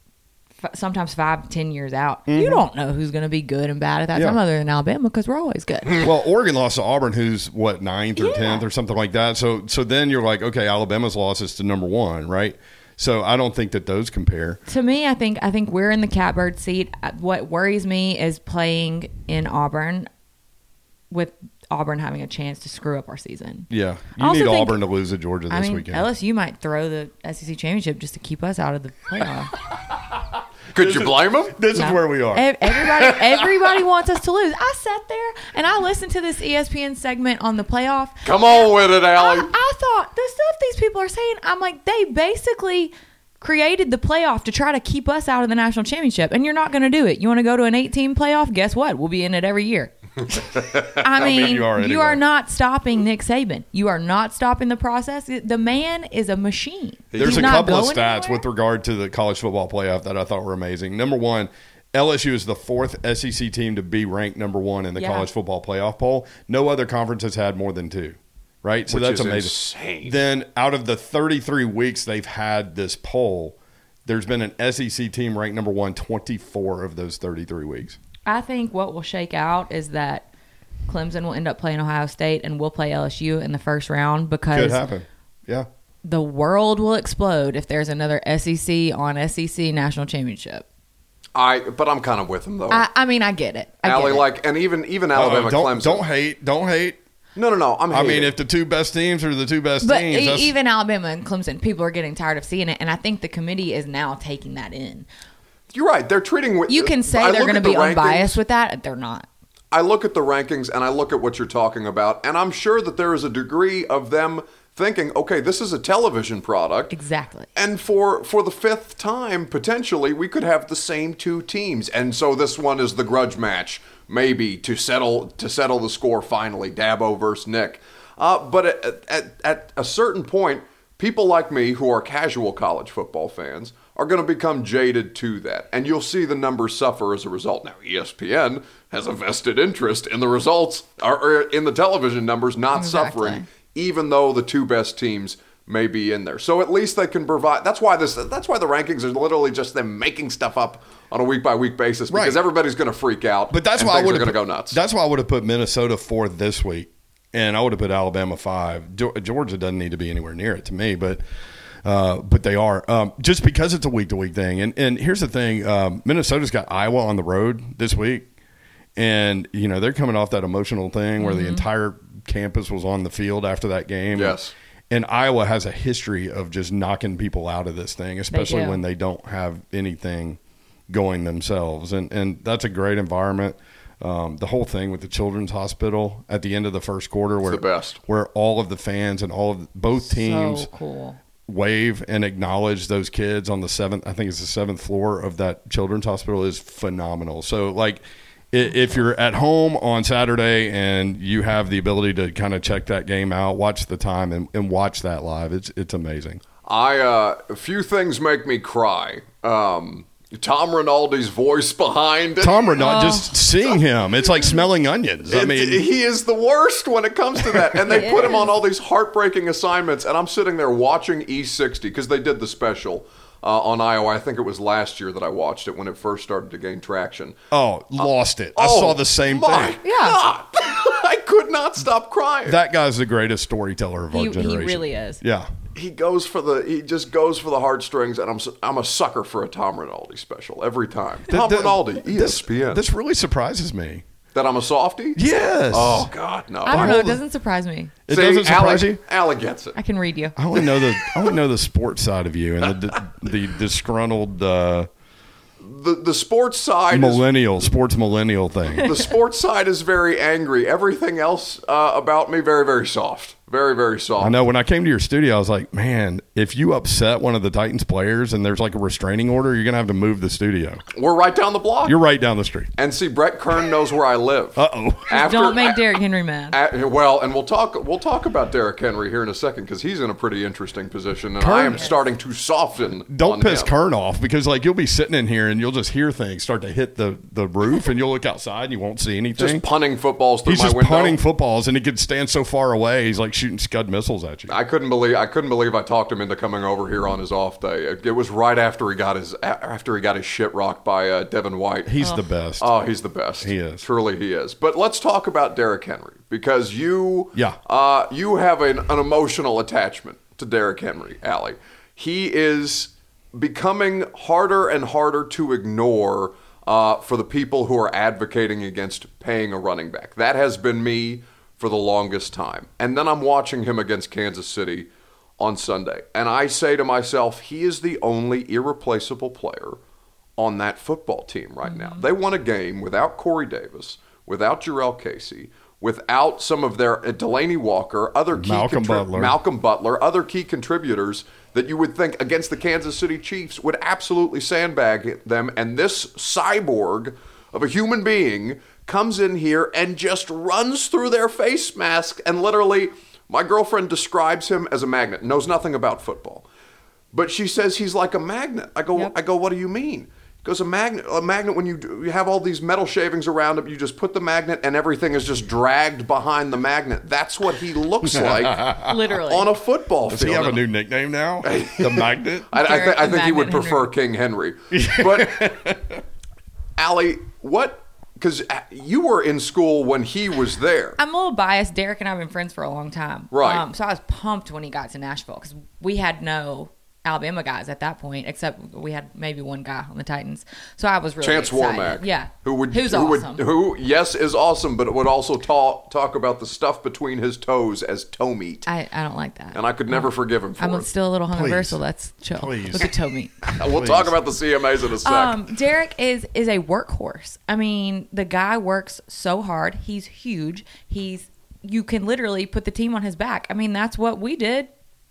f- sometimes five, ten years out. You don't know who's going to be good and bad at that
Mm-hmm. Yeah.
time, other than Alabama, because we're always good. [laughs]
Well, Oregon lost to Auburn, who's what ninth or
Yeah.
tenth or something like that. So, so then you're like, okay, Alabama's loss is to number one, right? So I don't think that those compare.
to me, I think I think we're in the catbird seat. Uh, What worries me is playing in Auburn with Auburn having a chance to screw up our season.
Yeah, you need
think-
Auburn to lose to Georgia this
I mean,
weekend.
LSU might throw the SEC championship just to keep us out of the playoff. [laughs]
Could you blame them?
this
No.
is where we are.
Everybody, [laughs] everybody wants us to lose. I sat there and I listened to this ESPN segment on the playoff.
Come on with it, Ally.
I, I thought the stuff these people are saying. I'm like, they basically created the playoff to try to keep us out of the national championship, and you're not going to do it. You want to go to an 18 playoff? Guess what? We'll be in it every year. I mean,
mean, you are anyway.
not stopping Nick Saban. You are not stopping the process. The man is a machine.
There's
He's
a couple of stats
anywhere.
with regard to the college football playoff that I thought were amazing. Number one, LSU is the fourth SEC team to be ranked number one in the
Yeah.
college football playoff poll. No other conference has had more than two, right? So
Which
that's
is
amazing.
insane.
Then out of the 33 weeks they've had this poll, there's been an SEC team ranked number one 24 of those 33 weeks.
I think what will shake out is that Clemson will end up playing Ohio State and we'll play LSU in the first round because
Could
because
happen. Yeah.
the world will explode if there's another SEC on SEC national championship.
I, but I'm kind of with him though.
I, I mean, I get it. I get
Ally,
it.
like, and even even Alabama,
Uh, don't,
Clemson.
don't hate. Don't hate.
no, no, no. I'm.
I mean, if the two best teams are the two best
but
teams,
e- even Alabama and Clemson, people are getting tired of seeing it, and I think the committee is now taking that in.
You're right, they're treating.
You can say
I
they're going to be
rankings-
unbiased with that, they're not.
I look at the rankings and I look at what you're talking about, and I'm sure that there is a degree of them thinking, okay, this is a television product.
Exactly.
And for for the fifth time, potentially, we could have the same two teams, and so this one is the grudge match, maybe to settle to settle the score finally, Dabo versus Nick. Uh, but at, at at a certain point, people like me who are casual college football fans are going to become jaded to that, and you'll see the numbers suffer as a result. Now, ESPN has a vested interest in the results, or, in the television numbers not
Exactly.
suffering even though the two best teams may be in there. So at least they can provide. That's why this. That's why the rankings are literally just them making stuff up on a week by week basis because
Right.
everybody's going to freak out.
But that's why I would
going to go nuts.
That's why I would have put Minnesota fourth this week, and I would have put Alabama five. Georgia doesn't need to be anywhere near it to me, but uh, but they are um, just because it's a week to week thing. And and here's the thing: um, Minnesota's got Iowa on the road this week, and you know they're coming off that emotional thing where
Mm-hmm.
the entire campus was on the field after that game.
Yes.
And Iowa has a history of just knocking people out of this thing, especially
do.
when they don't have anything going themselves. And and that's a great environment. Um, the whole thing with the children's hospital wave and acknowledge those kids on the seventh. I think it's the seventh floor of that children's hospital is phenomenal. So like. If you're at home on Saturday and you have the ability to kind of check that game out, watch the time and, and watch that live, it's it's amazing.
I uh, a few things make me cry. Um, Tom Rinaldi's voice behind it.
Tom Rinaldi, just seeing him, it's like smelling onions. I
It-
mean,
he is the worst when it comes to that. And they [laughs]
He
put him on all these heartbreaking assignments. And I'm sitting there watching E60 because they did the special uh, on Iowa. I think it was last year that I watched it when it first started to gain traction.
oh, lost it. I
Oh,
saw the same
my
thing.
Yeah.
God. [laughs] I could not stop crying.
That guy's the greatest storyteller of our generation.
he really is.
Yeah.
he goes for the he just goes for the heartstrings, and I'm s- I'm a sucker for a Tom Rinaldi special every time. Tom
Th-
Rinaldi, E
This,
ESPN.
this really surprises me.
that I'm a softie.
Yes.
Oh God, no.
I don't know. It doesn't surprise me.
It
See,
doesn't surprise
Ally,
you?
Ally gets it.
I can read you.
I only know the I only know the sports side of you and the the, the disgruntled uh,
the the sports side is
millennial sports millennial thing.
the sports side is very angry. Everything else uh, about me very very soft, very very soft.
I know when I came to your studio, I was like, man, if you upset one of the Titans players and there's like a restraining order, you're gonna have to move the studio.
We're right down the block.
You're right down the street.
and see, Brett Kern knows where I live. [laughs]
Uh oh.
After-
Don't make Derrick Henry mad.
Uh, well, and we'll talk. We'll talk about Derrick Henry here in a second because he's in a pretty interesting position, and I am starting to soften.
Don't
on
piss
him.
Kern off because like you'll be sitting in here and you'll just hear things start to hit the, the roof and you'll look outside and you won't see anything.
Just punting footballs through
He's
my
just
window.
punting footballs and he could stand so far away. He's like shooting scud missiles at you.
I couldn't believe I couldn't believe I talked him into coming over here on his off day. It, it was right after he got his after he got his shit rocked by uh, Devin White.
He's the best.
Oh, he's the best.
He is.
Truly, he is. But let's talk about Derrick Henry because you,
Yeah.
uh, you have an, an emotional attachment to Derrick Henry, Ally. He is becoming harder and harder to ignore uh, for the people who are advocating against paying a running back. That has been me for the longest time. And then I'm watching him against Kansas City on Sunday, and I say to myself, he is the only irreplaceable player on that football team right now. They won a game without Corey Davis, without Jurrell Casey, without some of their uh, Delanie Walker, other key
Malcolm
contrib-
Butler.
Malcolm Butler, other key contributors that you would think against the Kansas City Chiefs would absolutely sandbag them. And this cyborg of a human being comes in here and just runs through their face mask and literally, my girlfriend describes him as a magnet, knows nothing about football. But she says he's like a magnet. I go,
Yep.
I go, what do you mean? he Goes a magnet. A magnet when you do, you have all these metal shavings around him, you just put the magnet and everything is just dragged behind the magnet. That's what he looks [laughs] like
Literally.
on a football
Does
field.
he have a new nickname now? [laughs] The Magnet?
I, I, th- I think he would
Magnet
prefer King Henry. But [laughs] Ally, what? Because you were in school when he was there.
I'm a little biased. Derrick and I have been friends for a long time.
Right.
Um, so I was pumped when he got to Nashville because we had no Alabama guys at that point, except we had maybe one guy on the Titans. So I was really
Chance
excited.
Warmack.
Yeah.
Who would
Who's
who
awesome.
Would, who yes is awesome, but would also talk talk about the stuff between his toes as toe meat.
I, I don't like that.
and I could never forgive him for
I'm
it.
still a little hungover,
Please.
so let's chill.
Please.
With the toe meat. [laughs]
we'll talk about the CMAs in a sec.
Um, Derrick is is a workhorse. I mean, the guy works so hard. He's huge. He's you can literally put the team on his back. I mean, that's what we did.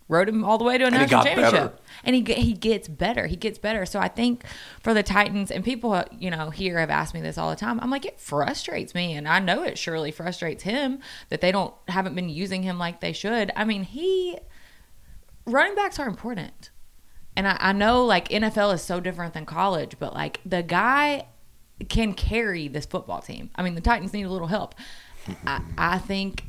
Rode him all the way to a
he
national championship,
better.
and he he gets better. He gets better. So I think for the Titans and people, you know, here have asked me this all the time. I'm like, it frustrates me, and I know it surely frustrates him that they don't haven't been using him like they should. I mean, he running backs are important. And I, I know like NFL is so different than college, but like the guy can carry this football team. I mean, the Titans need a little help. I, I think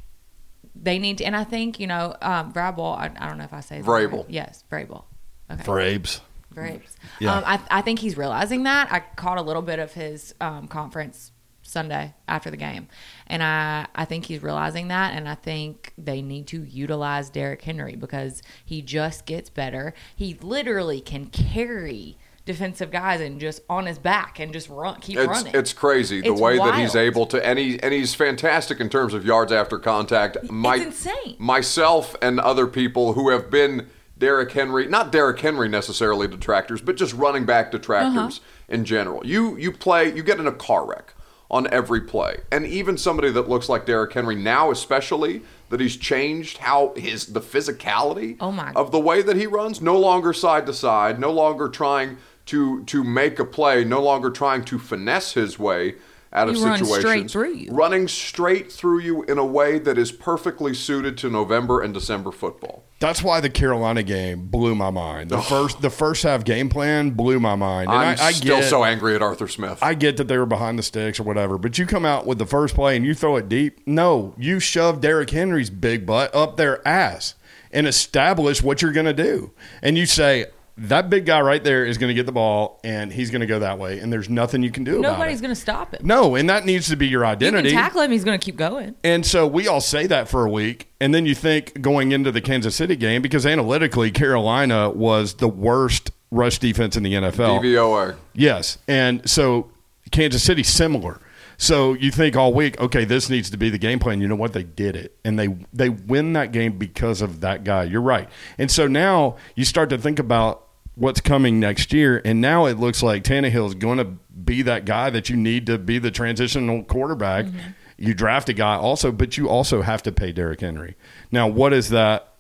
they need to, and I think, you know, um, Vrabel, I, I don't know if I say his name
Vrabel.
right. Yes, Vrabel. Okay.
Frabes.
Grapes.
Yeah.
Um, I, I think he's realizing that. I caught a little bit of his um, conference Sunday after the game, and I I think he's realizing that, and I think they need to utilize Derrick Henry because he just gets better. He literally can carry defensive guys and just on his back and just run, keep
It's
running.
it's crazy the
It's
way that he's able to, and he and he's fantastic in terms of yards after contact. My,
insane.
Myself and other people who have been Derrick Henry, not Derrick Henry necessarily detractors, but just running back detractors uh-huh. in general. You you play, you get in a car wreck on every play, and even somebody that looks like Derrick Henry now, especially that he's changed how his the physicality
Oh my-
of the way that he runs, no longer side to side, no longer trying to to make a play, no longer trying to finesse his way out of
He runs
situations.
straight through you.
Running straight through you in a way that is perfectly suited to November and December football.
That's why the Carolina game blew my mind. The oh. first the first half game plan blew my mind. And
I'm
I, I
still
get,
so angry at Arthur Smith.
I get that they were behind the sticks or whatever, but you come out with the first play and you throw it deep. No, you shove Derrick Henry's big butt up their ass and establish what you're going to do. And you say, that big guy right there is going to get the ball and he's going to go that way, and there's nothing you can do about
Nobody's going to stop him.
no, and that needs to be your
You
identity.
can tackle him; he's going to keep going.
And so we all say that for a week, and then you think going into the Kansas City game because analytically Carolina was the worst rush defense in the NFL.
DVOA.
Yes, and so Kansas City similar. So you think all week, okay, this needs to be the game plan. You know what? They did it, and they they win that game because of that guy. You're right. And so now you start to think about what's coming next year, and now it looks like Tannehill is going to be that guy that you need to be the transitional quarterback.
Mm-hmm.
You draft a guy also, but you also have to pay Derrick Henry. Now, what is that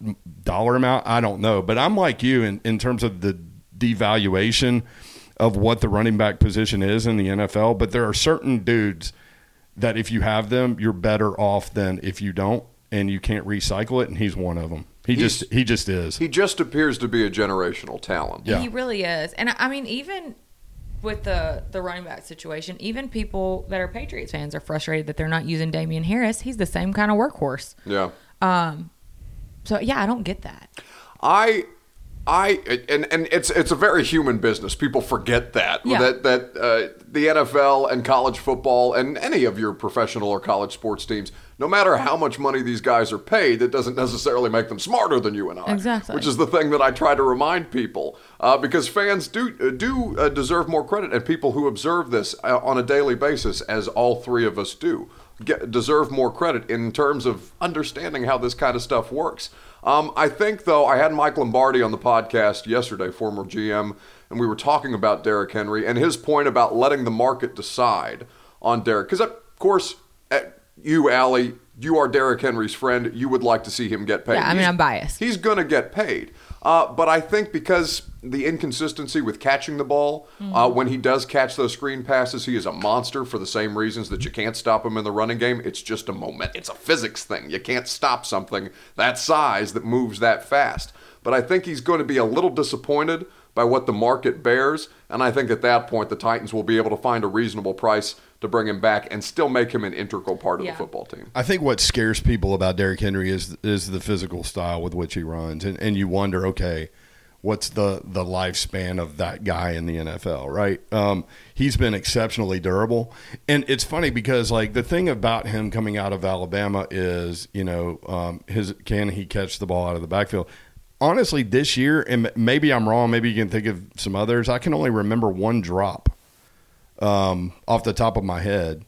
dollar amount? I don't know, but I'm like you in, in terms of the devaluation of what the running back position is in the NFL. But there are certain dudes that if you have them, you're better off than if you don't, and you can't recycle it. And he's one of them. He
He's-
just he just is.
He just appears to be a generational talent.
Yeah.
He really is. And I mean, even with the the running back situation, even people that are Patriots fans are frustrated that they're not using Damien Harris. He's the same kind of workhorse.
Yeah.
Um so yeah, I don't get that.
I, I, and and it's it's a very human business. People forget that
Yeah.
that that uh, the NFL and college football and any of your professional or college sports teams, no matter how much money these guys are paid, that doesn't necessarily make them smarter than you and I.
Exactly.
Which is the thing that I try to remind people, uh, because fans do uh, do uh, deserve more credit, and people who observe this uh, on a daily basis, as all three of us do, get, deserve more credit in terms of understanding how this kind of stuff works. Um, I think, though, I had Mike Lombardi on the podcast yesterday, former GM, and we were talking about Derrick Henry and his point about letting the market decide on Derrick. Because, of course, you, Ally, you are Derrick Henry's friend. You would like to see him get paid.
Yeah, I mean,
He's-
I'm biased.
He's going to get paid. Uh, but I think because the inconsistency with catching the ball, uh, when he does catch those screen passes, he is a monster for the same reasons that you can't stop him in the running game. It's just a moment. It's a physics thing. You can't stop something that size that moves that fast. But I think he's going to be a little disappointed by what the market bears. And I think at that point, the Titans will be able to find a reasonable price to bring him back and still make him an integral part of
Yeah.
the football team.
I think what scares people about Derrick Henry is is the physical style with which he runs, and and you wonder, okay, what's the the lifespan of that guy in the NFL, right? Um, he's been exceptionally durable, and it's funny because like the thing about him coming out of Alabama is, you know, um, his can he catch the ball out of the backfield? Honestly, this year, and maybe I'm wrong, maybe you can think of some others. I can only remember one drop um, off the top of my head.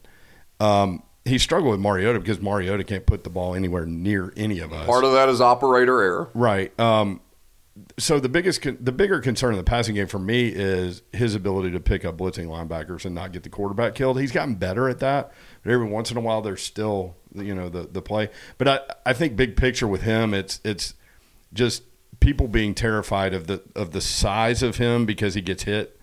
Um, he struggled with Mariota because Mariota can't put the ball anywhere near any of us.
Part of that is operator error.
right. Um, so the biggest, con- the bigger concern in the passing game for me is his ability to pick up blitzing linebackers and not get the quarterback killed. He's gotten better at that, but every once in a while there's still, you know, the the play. But I, I think big picture with him, it's it's just people being terrified of the of the size of him because he gets hit,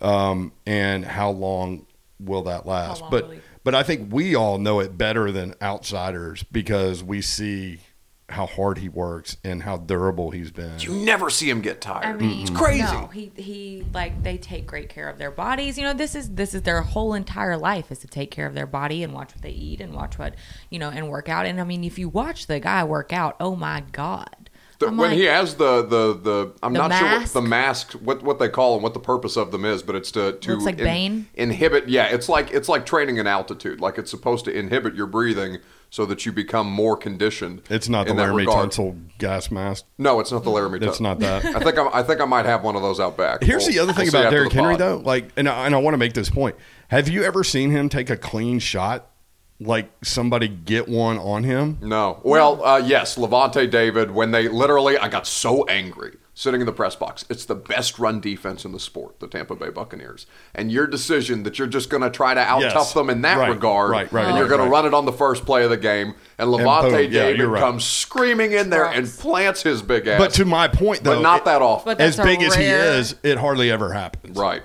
um, and how long will that last?
long
but but I think we all know it better than outsiders because we see how hard he works and how durable he's been.
You never see him get tired.
I mean,
it's crazy.
No, he he like they take great care of their bodies. You know, this is this is their whole entire life is to take care of their body and watch what they eat and watch what you know and work out. And I mean, if you watch the guy work out, oh my god.
The- when
like,
he has the the the I'm
The
not sure what
mask?
the mask what what they call them what the purpose of them is but it's to to
Looks like Bane?
inhibit yeah it's like it's like training in altitude like it's supposed to inhibit your breathing so that you become more conditioned
It's not the Laremy
regard.
Tunsil gas mask.
no it's not the Laremy
It's
Tunsil.
not that.
I think I'm, I think I might have one of those out back
Here's
We'll-
the other thing
we'll
about Derrick Henry,
pod.
though. Like, and I, and I want to make this point. Have you ever seen him take a clean shot? Like somebody get one on him?
No. Well, uh, yes, Lavonte David, when they literally, I got so angry sitting in the press box. It's the best run defense in the sport, the Tampa Bay Buccaneers. And your decision that you're just going to try to out
Yes.
tough them in that
Right,
regard,
right, right,
and you're going
right.
to run it on the first play of the game, and Lavonte
boom, yeah,
David
you're right.
comes screaming in there and plants his big ass.
But to my point, though,
but not
it-
that often.
As
that's a
big as he is, it hardly ever happens.
right.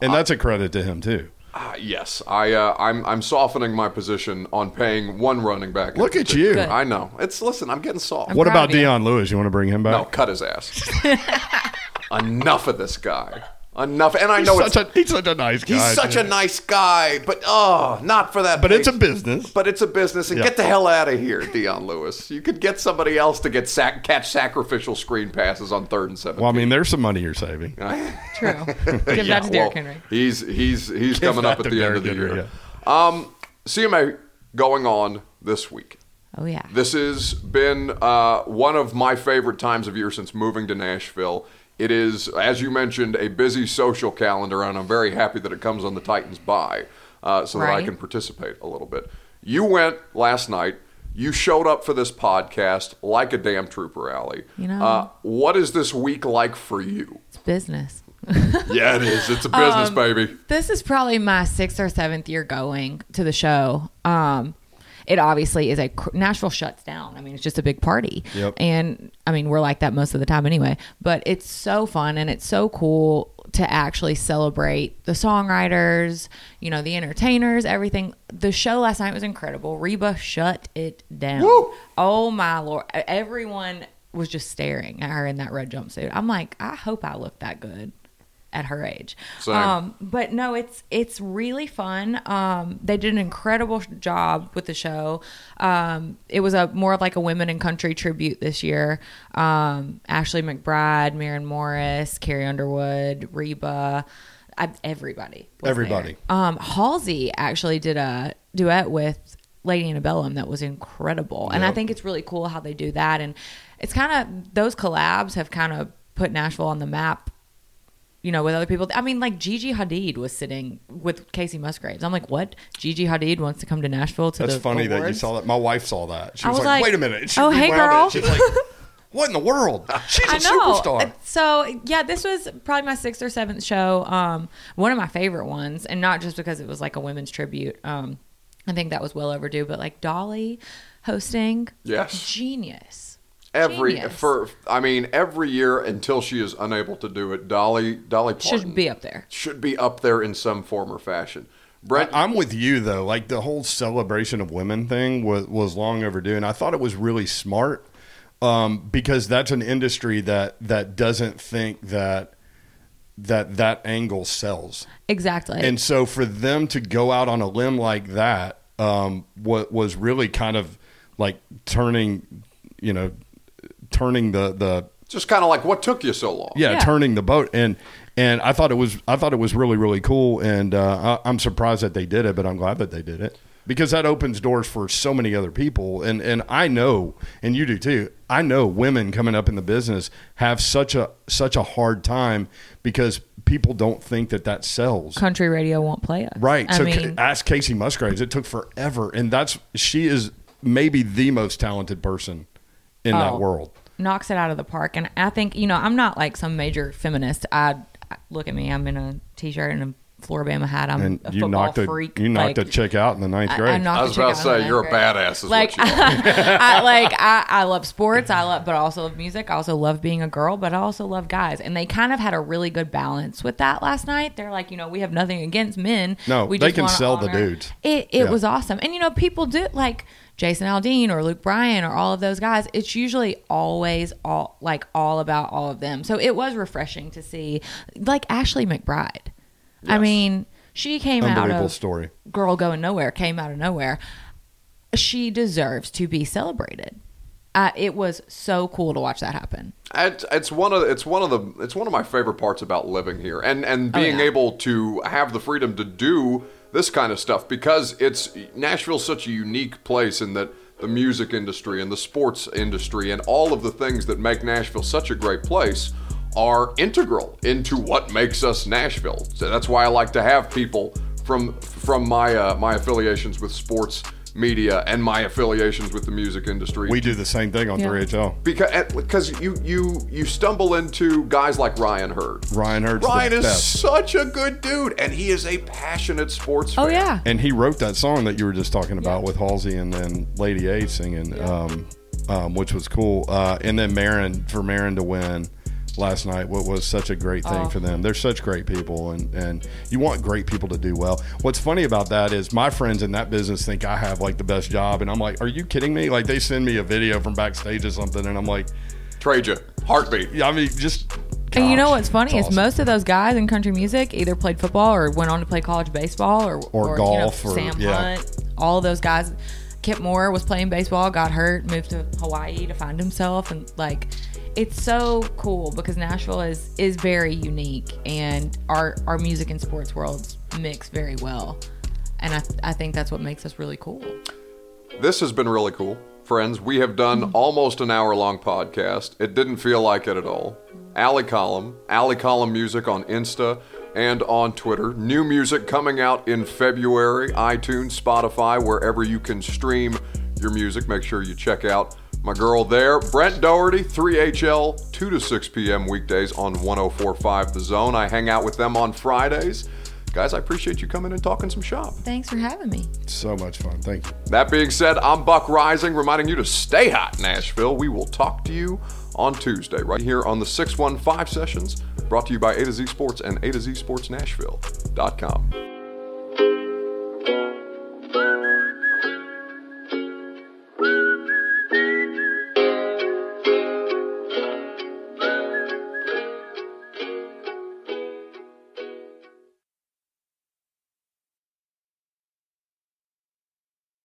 And that's a credit to him too.
Uh, yes, I, uh, I'm, I'm softening my position on paying one running back.
Look at you.
Good.
I know. It's listen. I'm getting soft.
What about
of.
Dion Lewis? You want to bring him back?
No, cut his ass. [laughs] Enough of this guy. Enough. And I
he's
know it's
such a he's such a nice guy.
he's such a nice guy, but oh, not for that.
But it's a business.
But it's a business, and
Yeah.
get the hell out of here, Dion Lewis. You could get somebody else to get sac- catch sacrificial screen passes on third and seven.
Well, I mean, there's some money you're saving. [laughs]
True. Give
Yeah,
that to Derrick
Well,
Henry.
He's he's he's coming up at
to
the end of the
Derrick
year.
Henry,
Um, CMA going on this week.
Oh yeah.
This has been uh, one of my favorite times of year since moving to Nashville. It is, as you mentioned, a busy social calendar, and I'm very happy that it comes on the Titans by uh, so that I can participate a little bit. You went last night You showed up for this podcast like a damn trooper, Ally.
You know.
Uh, what is this week like for you?
It's business. [laughs]
Yeah, it is. It's a business,
Um,
baby.
This is probably my sixth or seventh year going to the show. Um, it obviously is a Nashville shuts down. I mean, it's just a big party,
Yep.
and I mean we're like that most of the time anyway. But it's so fun and it's so cool to actually celebrate the songwriters, you know, the entertainers, everything. The show last night was incredible. Reba shut it down.
Woo!
Oh my lord! Everyone was just staring at her in that red jumpsuit. I'm like, I hope I look that good at her age. Um, but no, it's it's really fun. Um, they did an incredible job with the show. Um, it was a more of like a women in country tribute this year. Um, Ashley McBryde, Maren Morris, Carrie Underwood, Reba, I, everybody.
Everybody.
Um, Halsey actually did a duet with Lady Antebellum that was incredible, and I think it's really cool how they do that. And it's kind of those collabs have kind of put Nashville on the map you know, with other people. I mean, like Gigi Hadid was sitting with Kacey Musgraves. I'm like, what? Gigi Hadid wants to come to Nashville to
That's
the
funny that you saw that. My wife saw that. She was,
was
like,
like,
"Wait a minute!" She
"Oh, hey, girl."
She's like, [laughs] "What in the world? She's a
I know.
superstar."
So yeah, this was probably my sixth or seventh show. Um, one of my favorite ones, and not just because it was like a women's tribute. Um, I think that was well overdue. But like Dolly hosting,
Yes.
genius.
Every
Genius.
for I mean every year until she is unable to do it, Dolly Dolly Parton
should be up there.
should be up there in some form or fashion. Brent,
I- I'm with you though. Like the whole celebration of women thing was was long overdue, and I thought it was really smart um, because that's an industry that that doesn't think that that that angle sells.
Exactly.
And so for them to go out on a limb like that, um, what was really kind of like turning, you know, turning the the
just kind of like what took you so long?
yeah,
Yeah.
turning the boat and and I thought it was I thought it was really really cool and uh, I, I'm surprised that they did it, but I'm glad that they did it because that opens doors for so many other people and and I know and you do too. I know women coming up in the business have such a such a hard time because people don't think that that sells.
Country radio won't play us.
Right.
I
so
mean,
ca- ask Kacey Musgraves. It took forever, and that's she is maybe the most talented person in that
Oh.
world.
knocks it out of the park. And I think, you know, I'm not like some major feminist. I, I look at me, I'm in a t-shirt and a Floribama hat. I'm
And
a
you
football
knocked a
freak.
you knocked
like,
a chick out in the ninth grade.
I, knocked
I
a
was about to say you're a
ninth grade.
badass. Is
Like,
what you [laughs] are.
I like I, I love sports. I love, but I also love music. I also love being a girl, but I also love guys. And they kind of had a really good balance with that last night. They're like, you know, we have nothing against men.
No,
we
they
just
can
wanna
sell the
honor-
dudes.
It it
Yeah.
was awesome, and you know, people do like Jason Aldean or Luke Bryan or all of those guys. It's usually always all like all about all of them. So it was refreshing to see like Ashley McBryde. I mean, she came out of
story.
girl going nowhere came out of nowhere she deserves to be celebrated uh, it was so cool to watch that happen
It's, it's one of it's one of the it's one of my favorite parts about living here and and
Oh,
being
yeah.
able to have the freedom to do this kind of stuff because it's Nashville's such a unique place in that the music industry and the sports industry and all of the things that make Nashville such a great place are integral into what makes us Nashville. So that's why I like to have people from from my uh, my affiliations with sports media and my affiliations with the music industry
We do the same thing on
Yeah.
3HL.
because because you you you stumble into guys like Ryan Hurd.
Ryan Hurd's
Ryan
the
is
best.
such a good dude, and he is a passionate sports fan.
oh yeah
And he wrote that song that you were just talking about with Halsey and then Lady A singing, um, um, which was cool. Uh, and then Maren for Maren to win last night, what was such a great thing
Oh.
for them. They're such great people, and and you want great people to do well. What's funny about that is my friends in that business think I have like the best job, and I'm like, are you kidding me? Like they send me a video from backstage or something, and I'm like,
Trade you heartbeat.
yeah, I mean, just.
and you know what's funny is
awesome.
most of those guys in country music either played football or went on to play college baseball or
Or
you know,
golf or-
Sam
yeah.
Hunt. All of those guys. Kip Moore was playing baseball, got hurt, moved to Hawaii to find himself, and like, it's so cool because Nashville is is very unique, and our our music and sports worlds mix very well, and I I think that's what makes us really cool.
This has been really cool, friends. We have done mm-hmm. almost an hour long podcast. It didn't feel like it at all. Ally Collum, Ally Collum Music on Insta and on Twitter. New music coming out in February, iTunes, Spotify, wherever you can stream your music, make sure you check out my girl there, Brent Dougherty, 3HL, 2 to 6 p.m. weekdays on 1045 The Zone. I hang out with them on Fridays. Guys, I appreciate you coming and talking some shop.
Thanks for having me.
So much fun. Thank you.
That being said, I'm Buck Reising, reminding you to stay hot, Nashville. We will talk to you on Tuesday, right here on the 615 sessions, brought to you by A to Z Sports and A to Z Sports Nashville.com.